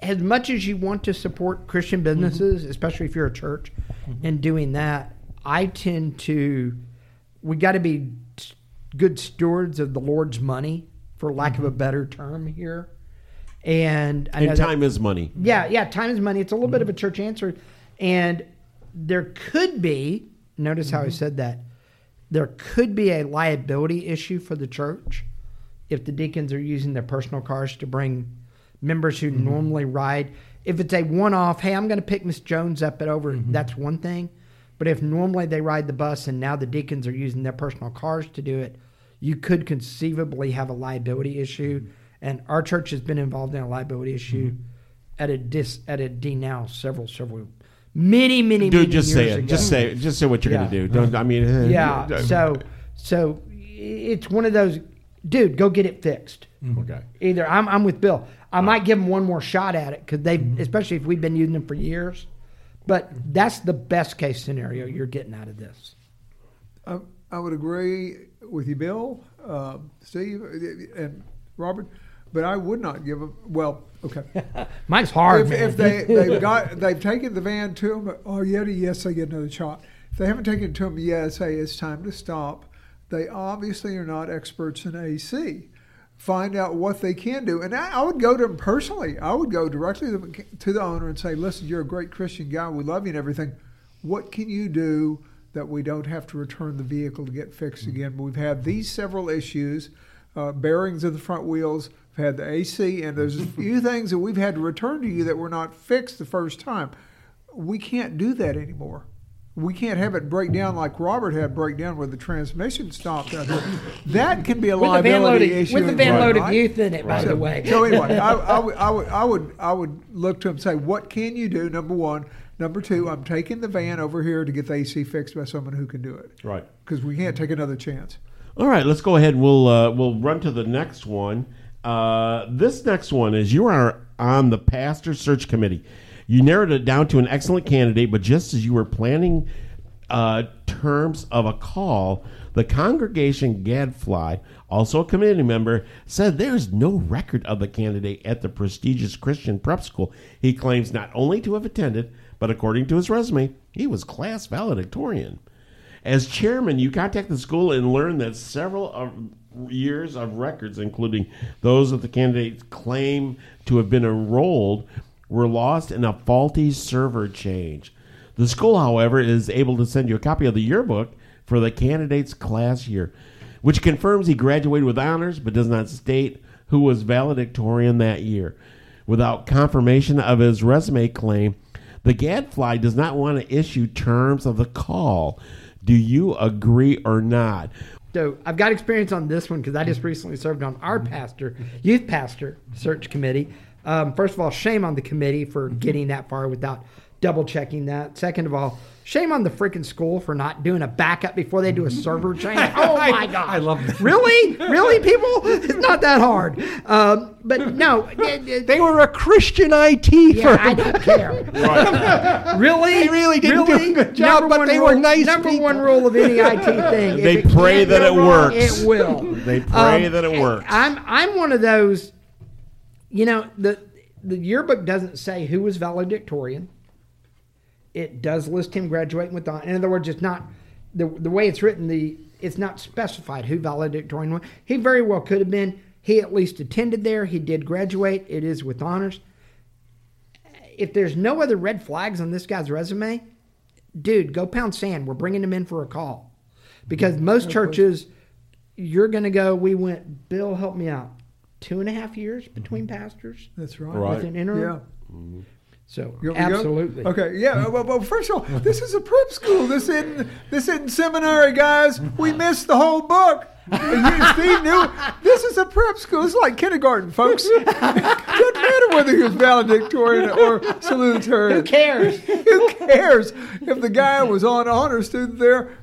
C: as much as you want to support Christian mm-hmm. businesses, especially if you're a church, mm-hmm. and doing that. I tend to we got to be good stewards of the Lord's money, for lack of a mm-hmm. better term here. And I
A: and
C: that-
A: time is money.
C: yeah, yeah, time is money. It's a little bit of a mm-hmm. church answer. And there could be, notice how I mm-hmm. said that, there could be a liability issue for the church if the deacons are using their personal cars to bring members who mm-hmm. normally ride. If it's a one off, hey, I'm going to pick Miss Jones up at over, that's one thing. But if normally they ride the bus and now the deacons are using their personal cars to do it, you could conceivably have a liability issue. And our church has been involved in a liability issue mm-hmm. at a dis at a D now several several many many many
A: Dude,
C: many
A: just say it.
C: ago.
A: Just say it. Just say what you're
C: Yeah.
A: gonna do. Don't. I mean.
C: Uh, yeah. Uh, so so it's one of those. Dude, go get it fixed. Mm-hmm.
A: Okay.
C: Either I'm I'm with Bill. I might give them one more shot at it because they, mm-hmm. especially if we've been using them for years. But that's the best case scenario you're getting out of this.
D: I, I would agree with you, Bill, uh, Steve, uh, and Robert, but I would not give them. Well, okay.
C: Mine's hard.
D: if,
C: man.
D: if they they've got they've taken the van to them, oh yeah, yes, they get another shot. If they haven't taken it to them, yes, say it's time to stop. They obviously are not experts in AC. Find out what they can do, and I, I would go to them personally. I would go directly to the, to the owner and say, "Listen, you're a great Christian guy. We love you and everything. What can you do that we don't have to return the vehicle to get fixed mm. again? We've had these several issues, uh, bearings of the front wheels, we've had the AC, and there's a few things that we've had to return to you that were not fixed the first time. We can't do that anymore. We can't have it break down like Robert had break down where the transmission stopped out there. That can be a
C: With the van
D: liability
C: loaded,
D: issue.
C: with the
D: in
C: van
D: right,
C: loaded
D: right?
C: youth in it, by
D: So-
C: the way.
D: So anyway, I, I, would, I would I would I would look to him and say, what can you do? Number one. Number two, I'm taking the van over here to get the AC fixed by someone who can do it.
A: Right.
D: Because we can't take another chance.
A: All right, let's go ahead. We'll uh, we'll run to the next one. Uh, this next one is you are on the pastor search committee. You narrowed it down to an excellent candidate, but just as you were planning uh, terms of a call, the congregation gadfly, also a committee member, said there is no record of the candidate at the prestigious Christian prep school he claims not only to have attended, but according to his resume, he was class valedictorian. As chairman, you contact the school and learn that several of years of records, including those that the candidates claim to have been enrolled, were lost in a faulty server change. The school, however, is able to send you a copy of the yearbook for the candidate's class year, which confirms he graduated with honors but does not state who was valedictorian that year. Without confirmation of his resume claim, the Gadfly does not want to issue terms of the call. Do you agree or not?
C: So I've got experience on this one because I just recently served on our pastor, youth pastor search committee. Um, first of all, shame on the committee for getting that far without double checking that. Second of all, shame on the freaking school for not doing a backup before they do a server change. Oh my god!
B: I love that.
C: Really, really, people? It's not that hard. Um, but no, it- it-
B: They were a Christian IT
C: yeah,
B: firm.
C: I don't care. really?
B: They really didn't do a good job,
C: Number
B: but
C: one
B: they were
C: rule-
B: nice
C: Number
B: people.
C: one rule of any IT thing.
A: They
C: it
A: pray
C: can't
A: that
C: go
A: it
C: wrong,
A: works.
C: It will.
A: They pray
C: Um,
A: that it works.
C: I'm I'm one of those. You know the the yearbook doesn't say who was valedictorian. It does list him graduating with honor. In other words, it's not the the way it's written. The it's not specified who valedictorian was. He very well could have been. He at least attended there. He did graduate. It is with honors. If there's no other red flags on this guy's resume, dude, go pound sand. We're bringing him in for a call. Because most churches, you're going to go, we went, Bill, help me out. Two and a half years between pastors
D: That's right.
A: Right.
C: with an interim.
D: Yeah. Mm-hmm.
C: So,
D: You want me to go?
C: absolutely.
D: Okay. Yeah. Well, well, first of all, this is a prep school. This isn't this isn't seminary, guys. We missed the whole book. Steve knew this is a prep school. It's like kindergarten, folks. Doesn't matter whether he was valedictorian or salutatorian.
C: Who cares?
D: Who cares if the guy was on honor student there?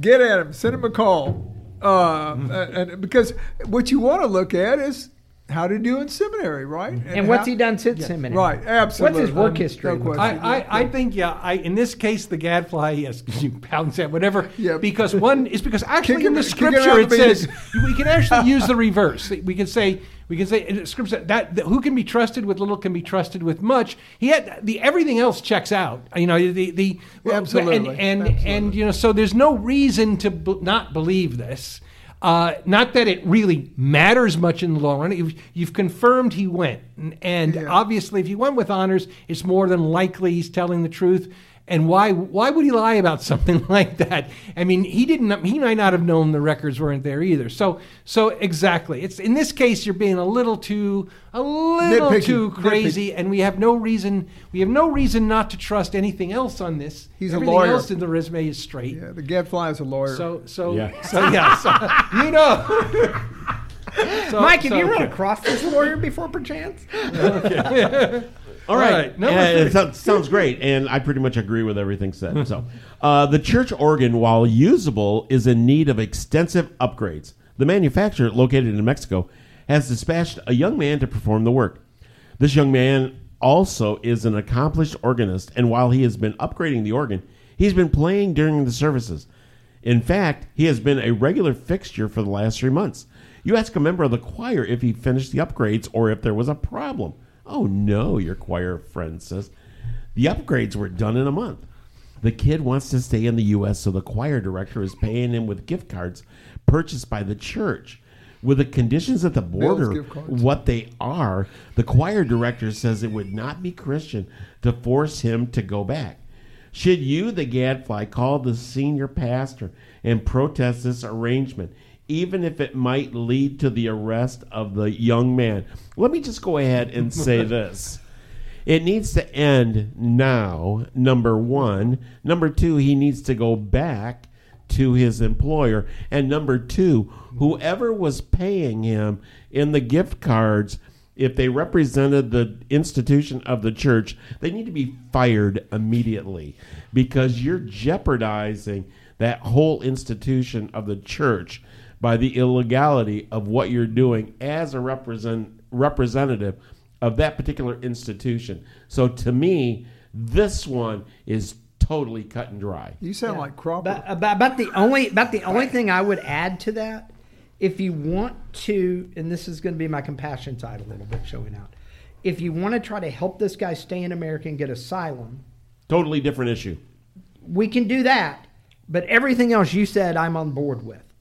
D: Get at him. Send him a call. Uh, and, and because what you want to look at is how to do in seminary, right?
C: And what's
D: how-
C: he done since seminary?
D: Right. Absolutely.
C: What's his work
D: Um,
C: history?
D: no question.
B: I, I, I think yeah. I in this case the gadfly yes you pound sand whatever
D: Yeah.
B: because one is because actually
D: Kick
B: in the
D: kick him
B: scripture
D: out
B: it says we can actually use the reverse. We can say we can say in the scripture that, that who can be trusted with little can be trusted with much. He had the everything else checks out. You know the the
D: Absolutely.
B: and and,
D: Absolutely.
B: and you know so there's no reason to b- not believe this. Uh, not that it really matters much in the long run. You've, you've confirmed he went, and, and
D: Yeah.
B: obviously, if he went with honors, it's more than likely he's telling the truth. And why why would he lie about something like that? I mean, he didn't. He might not have known the records weren't there either. So so exactly, it's in this case you're being a little too a little
D: Nitpicky.
B: too crazy, and we have no reason we have no reason not to trust anything else on this.
D: He's a
B: Everything
D: lawyer.
B: else in the resume is straight.
D: Yeah, the gadfly is a lawyer.
B: So so
A: Yeah.
B: so yeah. So, you know. So-
C: Mike, have
B: so-
C: you run across this lawyer before, perchance?
A: All right.
B: right, number
A: Yeah, it sounds, sounds great, and I pretty much agree with everything said. So, uh, the church organ, while usable, is in need of extensive upgrades. The manufacturer, located in Mexico, has dispatched a young man to perform the work. This young man also is an accomplished organist, and while he has been upgrading the organ, he's been playing during the services. In fact, he has been a regular fixture for the last three months. You ask a member of the choir if he finished the upgrades or if there was a problem. Oh no, your choir friend says. The upgrades were done in a month. The kid wants to stay in the U.S., so the choir director is paying him with gift cards purchased by the church. With the conditions at the border, what they are, the choir director says it would not be Christian to force him to go back. Should you, the gadfly, call the senior pastor and protest this arrangement, even if it might lead to the arrest of the young man? Let me just go ahead and say this. It needs to end now, number one. Number two, he needs to go back to his employer. And number two, whoever was paying him in the gift cards, if they represented the institution of the church, they need to be fired immediately because you're jeopardizing that whole institution of the church by the illegality of what you're doing as a represent, representative of that particular institution. So to me, this one is totally cut and dry.
D: You sound like Cropper.
C: But uh, about, about the only about the only thing I would add to that, if you want to, and this is going to be my compassion side a little bit showing out. If you want to try to help this guy stay in America and get asylum,
A: Totally different issue.
C: we can do that. But everything else you said, I'm on board with.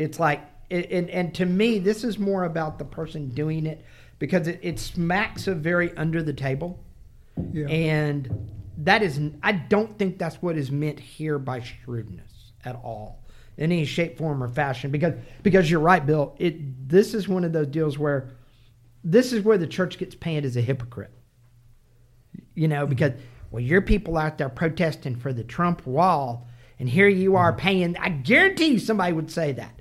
C: It's like, it, and, and to me, this is more about the person doing it because it, it smacks of very under the table.
D: Yeah.
C: And that is, I don't think that's what is meant here by shrewdness at all, in any shape, form, or fashion. Because because you're right, Bill. It this is one of those deals where this is where the church gets painted as a hypocrite. You know, mm-hmm. because well, your people out there protesting for the Trump wall, and here you are mm-hmm. paying. I guarantee you, somebody would say that,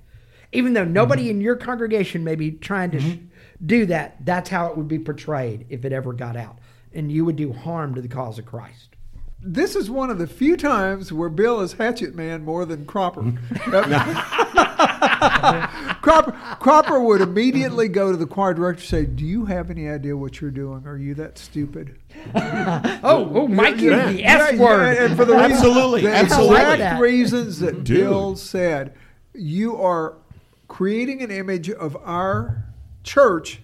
C: even though nobody mm-hmm. in your congregation may be trying to sh- mm-hmm. do that. That's how it would be portrayed if it ever got out, and you would do harm to the cause of Christ.
D: This is one of the few times where Bill is Hatchet Man more than Cropper. Mm-hmm. Cropper, Cropper would immediately go to the choir director and say, Do you have any idea what you're doing? Are you that stupid?
C: Oh, oh, Mike used
A: yeah.
C: the S
D: Yeah,
C: word.
D: yeah, and for the reason-
A: Absolutely,
D: the
A: absolutely.
D: exact reasons that
A: Dude.
D: Bill said, you are creating an image of our church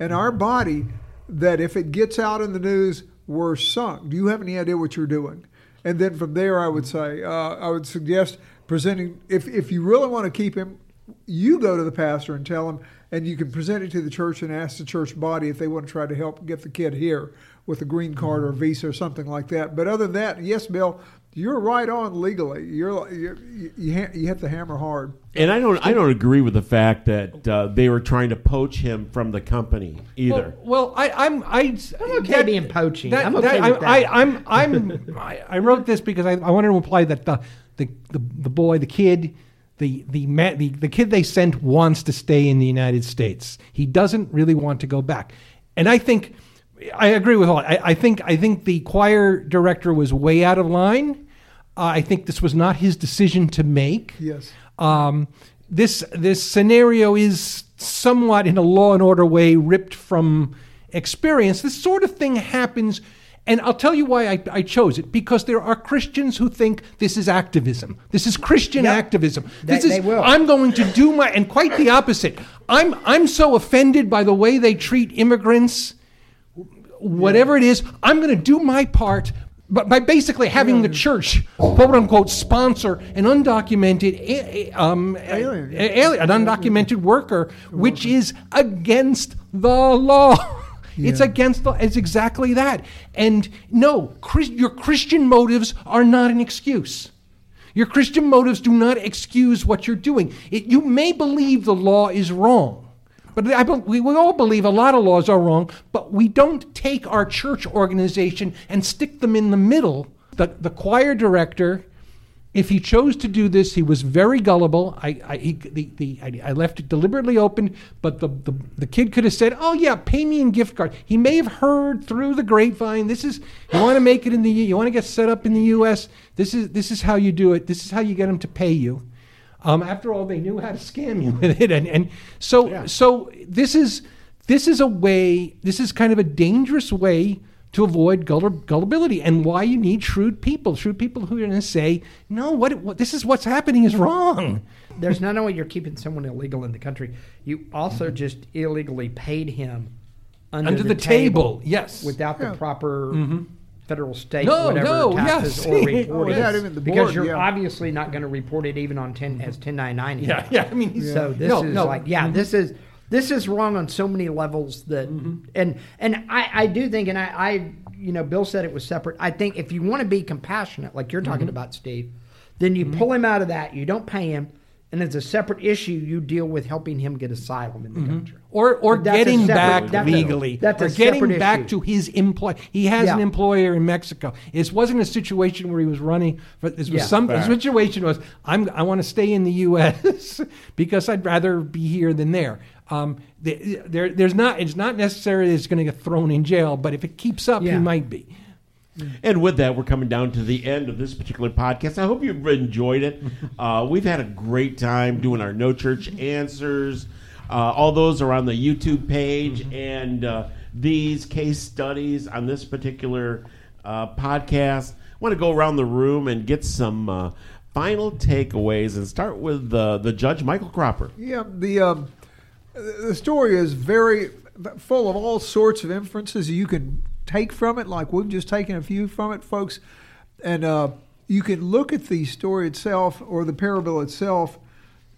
D: and our body that if it gets out in the news, we're sunk. Do you have any idea what you're doing? And then from there, I would say, uh, I would suggest presenting, if, if you really want to keep him, you go to the pastor and tell him, and you can present it to the church and ask the church body if they want to try to help get the kid here with a green card or a visa or something like that. But other than that, yes, Bill, you're right on legally. You're, you're you you, ha- you hit the hammer hard.
A: And I don't I don't agree with the fact that uh, they were trying to poach him from the company either.
B: Well, well I, I'm I,
C: I'm okay being poaching.
B: That,
C: I'm okay
B: that-
C: with
B: I,
C: that.
B: I, I'm I'm I, I wrote this because I, I wanted to imply that the the, the, the boy, the kid, the the, ma- the the kid they sent wants to stay in the United States. He doesn't really want to go back, and I think I agree with all. I, I think I think the choir director was way out of line. I think this was not his decision to make.
D: Yes.
B: Um, this this scenario is somewhat, in a law and order way, ripped from experience. This sort of thing happens, and I'll tell you why I, I chose it. Because there are Christians who think this is activism. This is Christian
C: Yep.
B: activism.
C: They-
B: This is
C: they.
B: I'm going to do my, and quite the opposite. I'm I'm so offended by the way they treat immigrants whatever it is, I'm going to do my part. But by basically having the church, quote unquote, sponsor an undocumented, um,
D: Alien.
B: alien, an undocumented worker, which is against the law. It's against the. It's exactly that. And no, Chris, your Christian motives are not an excuse. Your Christian motives do not excuse what you're doing. It, you may believe the law is wrong, but I, we, we all believe a lot of laws are wrong, but we don't take our church organization and stick them in the middle. The, the choir director, if he chose to do this, he was very gullible. I, I, he, the, the, I, I left it deliberately open, but the, the, the kid could have said, Oh, yeah, pay me in gift card. He may have heard through the grapevine, this is, you want to make it in the, you want to get set up in the U.S., this is, this is how you do it, this is how you get them to pay you. Um, after all, they knew how to scam you with it, and, and so so this is this is a way. This is kind of a dangerous way to avoid gullibility, and why you need shrewd people, shrewd people who are going to say, "No, what, what this is what's happening is wrong."
C: There's not only you're keeping someone illegal in the country, you also just illegally paid him under,
B: Under the table, yes.
C: without the
D: Yeah.
C: proper federal, state,
B: No,
C: whatever
B: no,
C: taxes
B: yes.
C: or
B: Oh,
C: reporting.
D: without even the
C: because you're
D: yeah.
C: obviously not going to report it even on 10 as 1099.
B: Yeah, yeah. I mean, he's-
C: So this
B: No,
C: is like, yeah, mm-hmm. this is this is wrong on so many levels that, mm-hmm. and and I I do think, and I I you know Bill said it was separate. I think if you want to be compassionate, like you're talking mm-hmm. about, Steve, then you pull him out of that. You don't pay him. And as a separate issue, you deal with helping him get asylum in the country.
B: or or
C: But that's a
B: getting
C: separate-
B: back
C: that's a-
B: legally,
C: that's a
B: or getting back
C: issue.
B: to his employ. He has an employer in Mexico. It wasn't a situation where he was running. But this was
C: Yeah.
B: some the situation was I'm I want to stay in the U.S. because I'd rather be here than there. Um, the- there, there's not. It's not necessarily it's going to get thrown in jail, but if it keeps up, he might be.
A: And with that, we're coming down to the end of this particular podcast. I hope you've enjoyed it. Uh, we've had a great time doing our No Church Answers. Uh, all those are on the YouTube page, and uh, these case studies on this particular uh, podcast. I want to go around the room and get some uh, final takeaways and start with uh, the judge, Michael Cropper.
D: Yeah, the um, the story is very full of all sorts of inferences you can take from it. Like we've just taken a few from it, folks, and uh, you can look at the story itself or the parable itself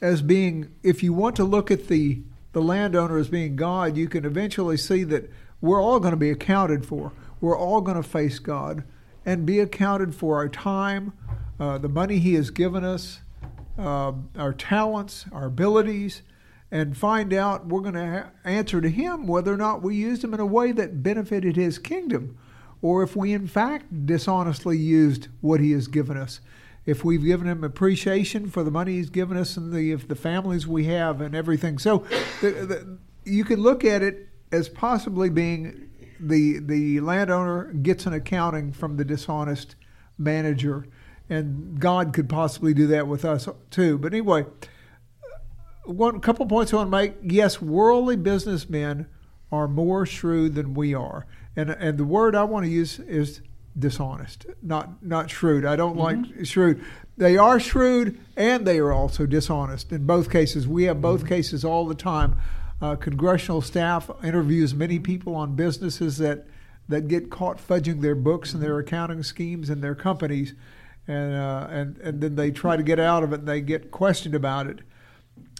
D: as being. If you want to look at the the landowner as being God, you can eventually see that we're all going to be accounted for. We're all going to face God and be accounted for our time, uh, the money He has given us, uh, our talents, our abilities, and find out we're going to ha- answer to Him whether or not we used them in a way that benefited His kingdom, or if we in fact dishonestly used what He has given us. If we've given Him appreciation for the money He's given us and the if the families we have and everything, so the, the, you can look at it as possibly being the the landowner gets an accounting from the dishonest manager, and God could possibly do that with us too. But anyway, one couple points I want to make. Yes, worldly businessmen are more shrewd than we are, and and the word I want to use is dishonest, not not shrewd. I don't like shrewd. They are shrewd and they are also dishonest. In both cases, we have both cases all the time. Uh, congressional staff interviews many people on businesses that that get caught fudging their books and their accounting schemes and their companies, and uh, and and then they try to get out of it and they get questioned about it.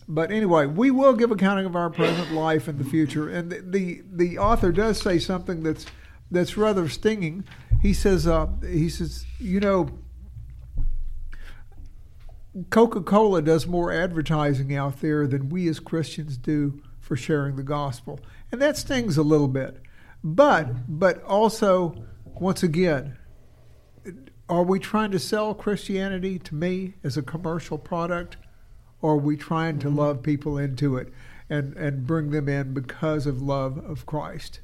D: But anyway, we will give accounting of our present life and the future. And the the, the author does say something that's that's rather stinging. He says uh, he says you know. Coca Cola does more advertising out there than we as Christians do for sharing the gospel. And that stings a little bit. But but also once again, are we trying to sell Christianity to me as a commercial product? Or are we trying to love people into it and, and bring them in because of love of Christ?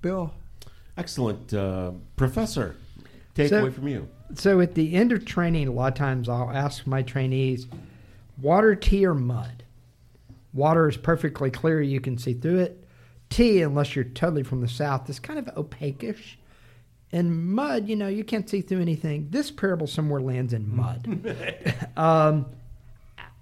D: Bill?
A: Excellent. Uh, professor, take
C: So-
A: away from you.
C: So at the end of training, a lot of times I'll ask my trainees, water, tea, or mud. Water is perfectly clear; you can see through it. Tea, unless you're totally from the south, is kind of opaquish. And mud, you know, you can't see through anything. This parable somewhere lands in mud. um,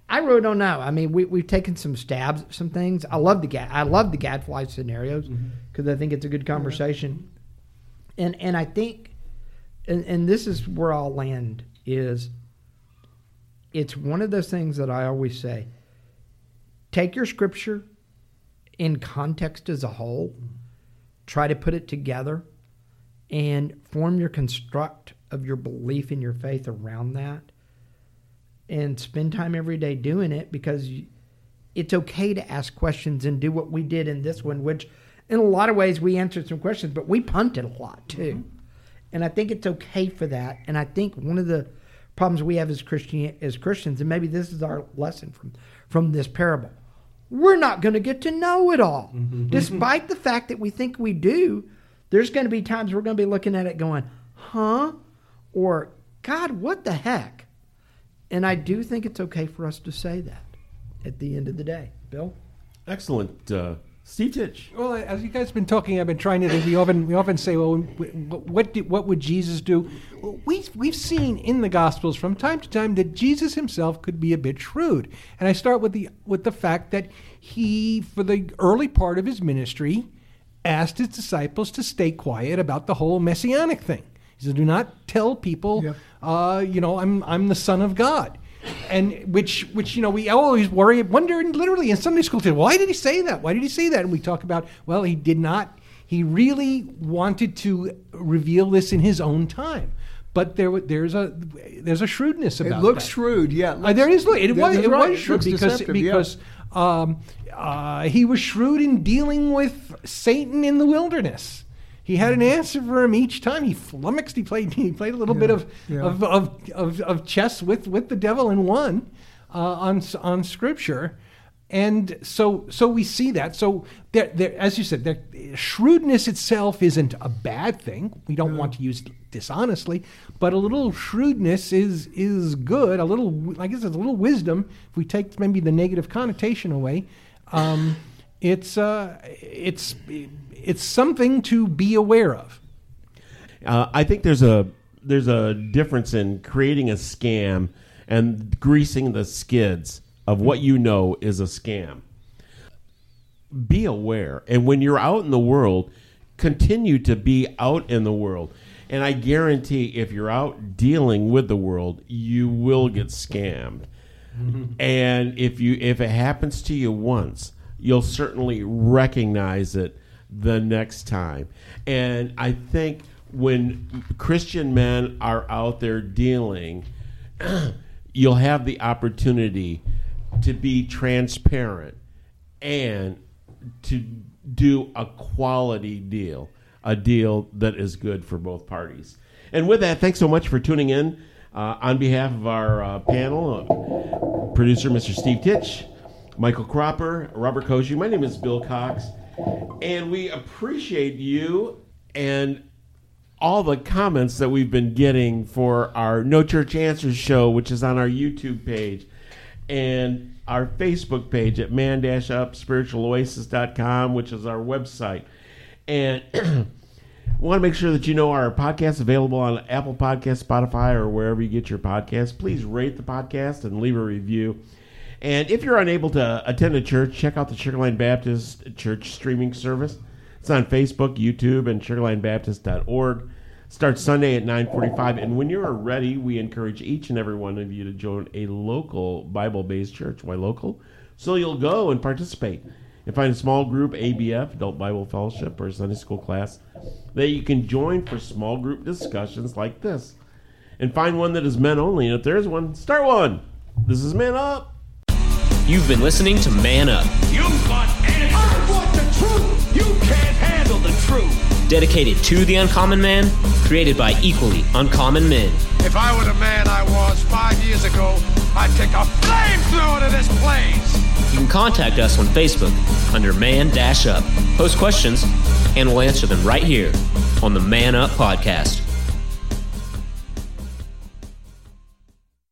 C: I really don't know. I mean, we, we've taken some stabs at some things. I love the gad. I love the gadfly scenarios mm-hmm. because I think it's a good conversation. And and I think and, and this is where I'll land is it's one of those things that I always say take your scripture in context as a whole, try to put it together, and form your construct of your belief and your faith around that, and spend time every day doing it because it's okay to ask questions and do what we did in this one, which in a lot of ways we answered some questions, but we punted a lot too. Mm-hmm. And I think it's okay for that. And I think one of the problems we have as Christian as Christians, and maybe this is our lesson from from this parable, we're not going to get to know it all, mm-hmm. despite the fact that we think we do. There's going to be times we're going to be looking at it going, "Huh," or "God, what the heck." And I do think it's okay for us to say that at the end of the day, Bill.
A: Excellent. Uh, Steve Titch.
B: Well, as you guys have been talking, I've been trying to think. We often we often say, well, what did, what would Jesus do? Well, we we've seen in the Gospels from time to time that Jesus himself could be a bit shrewd, and I start with the with the fact that he, for the early part of his ministry, asked his disciples to stay quiet about the whole messianic thing. He said, "Do not tell people,
D: Yep.
B: uh, you know, I'm I'm the Son of God." and which which you know we always worry wonder and literally in sunday school say why did he say that why did he say that and we talk about well he did not he really wanted to reveal this in his own time but there there's a there's a shrewdness about
D: It looks
B: that.
D: shrewd, yeah.
B: Uh, there is. It was. It
D: right,
B: was shrewd
D: looks
B: because
D: yeah.
B: because um, uh, he was shrewd in dealing with Satan in the wilderness. He had an answer for him each time. He flummoxed. He played. He played a little bit of,
D: yeah.
B: of, of, of of chess with with the devil and won uh, on on Scripture. And so, so we see that. So, there, there, as you said, there, shrewdness itself isn't a bad thing. We don't want to use it dishonestly, but a little shrewdness is is good. A little, I guess, it's a little wisdom. If we take maybe the negative connotation away, um, it's uh, it's it's something to be aware of.
A: Uh, I think there's a there's a difference in creating a scam and greasing the skids of what you know is a scam. Be aware, and when you're out in the world, continue to be out in the world. And I guarantee, if you're out dealing with the world, you will get scammed. And if you if it happens to you once, you'll certainly recognize it the next time. And I think when Christian men are out there dealing, you'll have the opportunity to be transparent and to do a quality deal, a deal that is good for both parties. And with that, thanks so much for tuning in. Uh, on behalf of our uh, panel, uh, producer Mr. Steve Titch, Michael Cropper, Robert Koshy, my name is Bill Cox, and we appreciate you and all the comments that we've been getting for our No Church Answers show, which is on our YouTube page and our Facebook page at man-up-spiritualoasis.com, which is our website. And want to make sure that you know our podcast is available on Apple Podcast, Spotify, or wherever you get your podcasts. Please rate the podcast and leave a review. And if you're unable to attend a church, check out the Sugar Land Baptist Church streaming service. It's on Facebook, YouTube, and sugarlandbaptist.org. Starts Sunday at 9:45, and when you're ready, we encourage each and every one of you to join a local Bible-based church. Why local? So you'll go and participate and find a small group, ABF, Adult Bible Fellowship, or Sunday School class that you can join for small group discussions like this. And find one that is men only. And if there is one, start one. This is Man Up.
G: You've been listening to Man Up,
H: You want answers. I want the truth. You can't handle the truth.
G: dedicated to the uncommon man, created by equally uncommon men.
I: If I were the man I was five years ago, I'd take a flamethrower to this place.
G: You can contact us on Facebook under Man Dash Up. Post questions, and we'll answer them right here on the Man Up Podcast.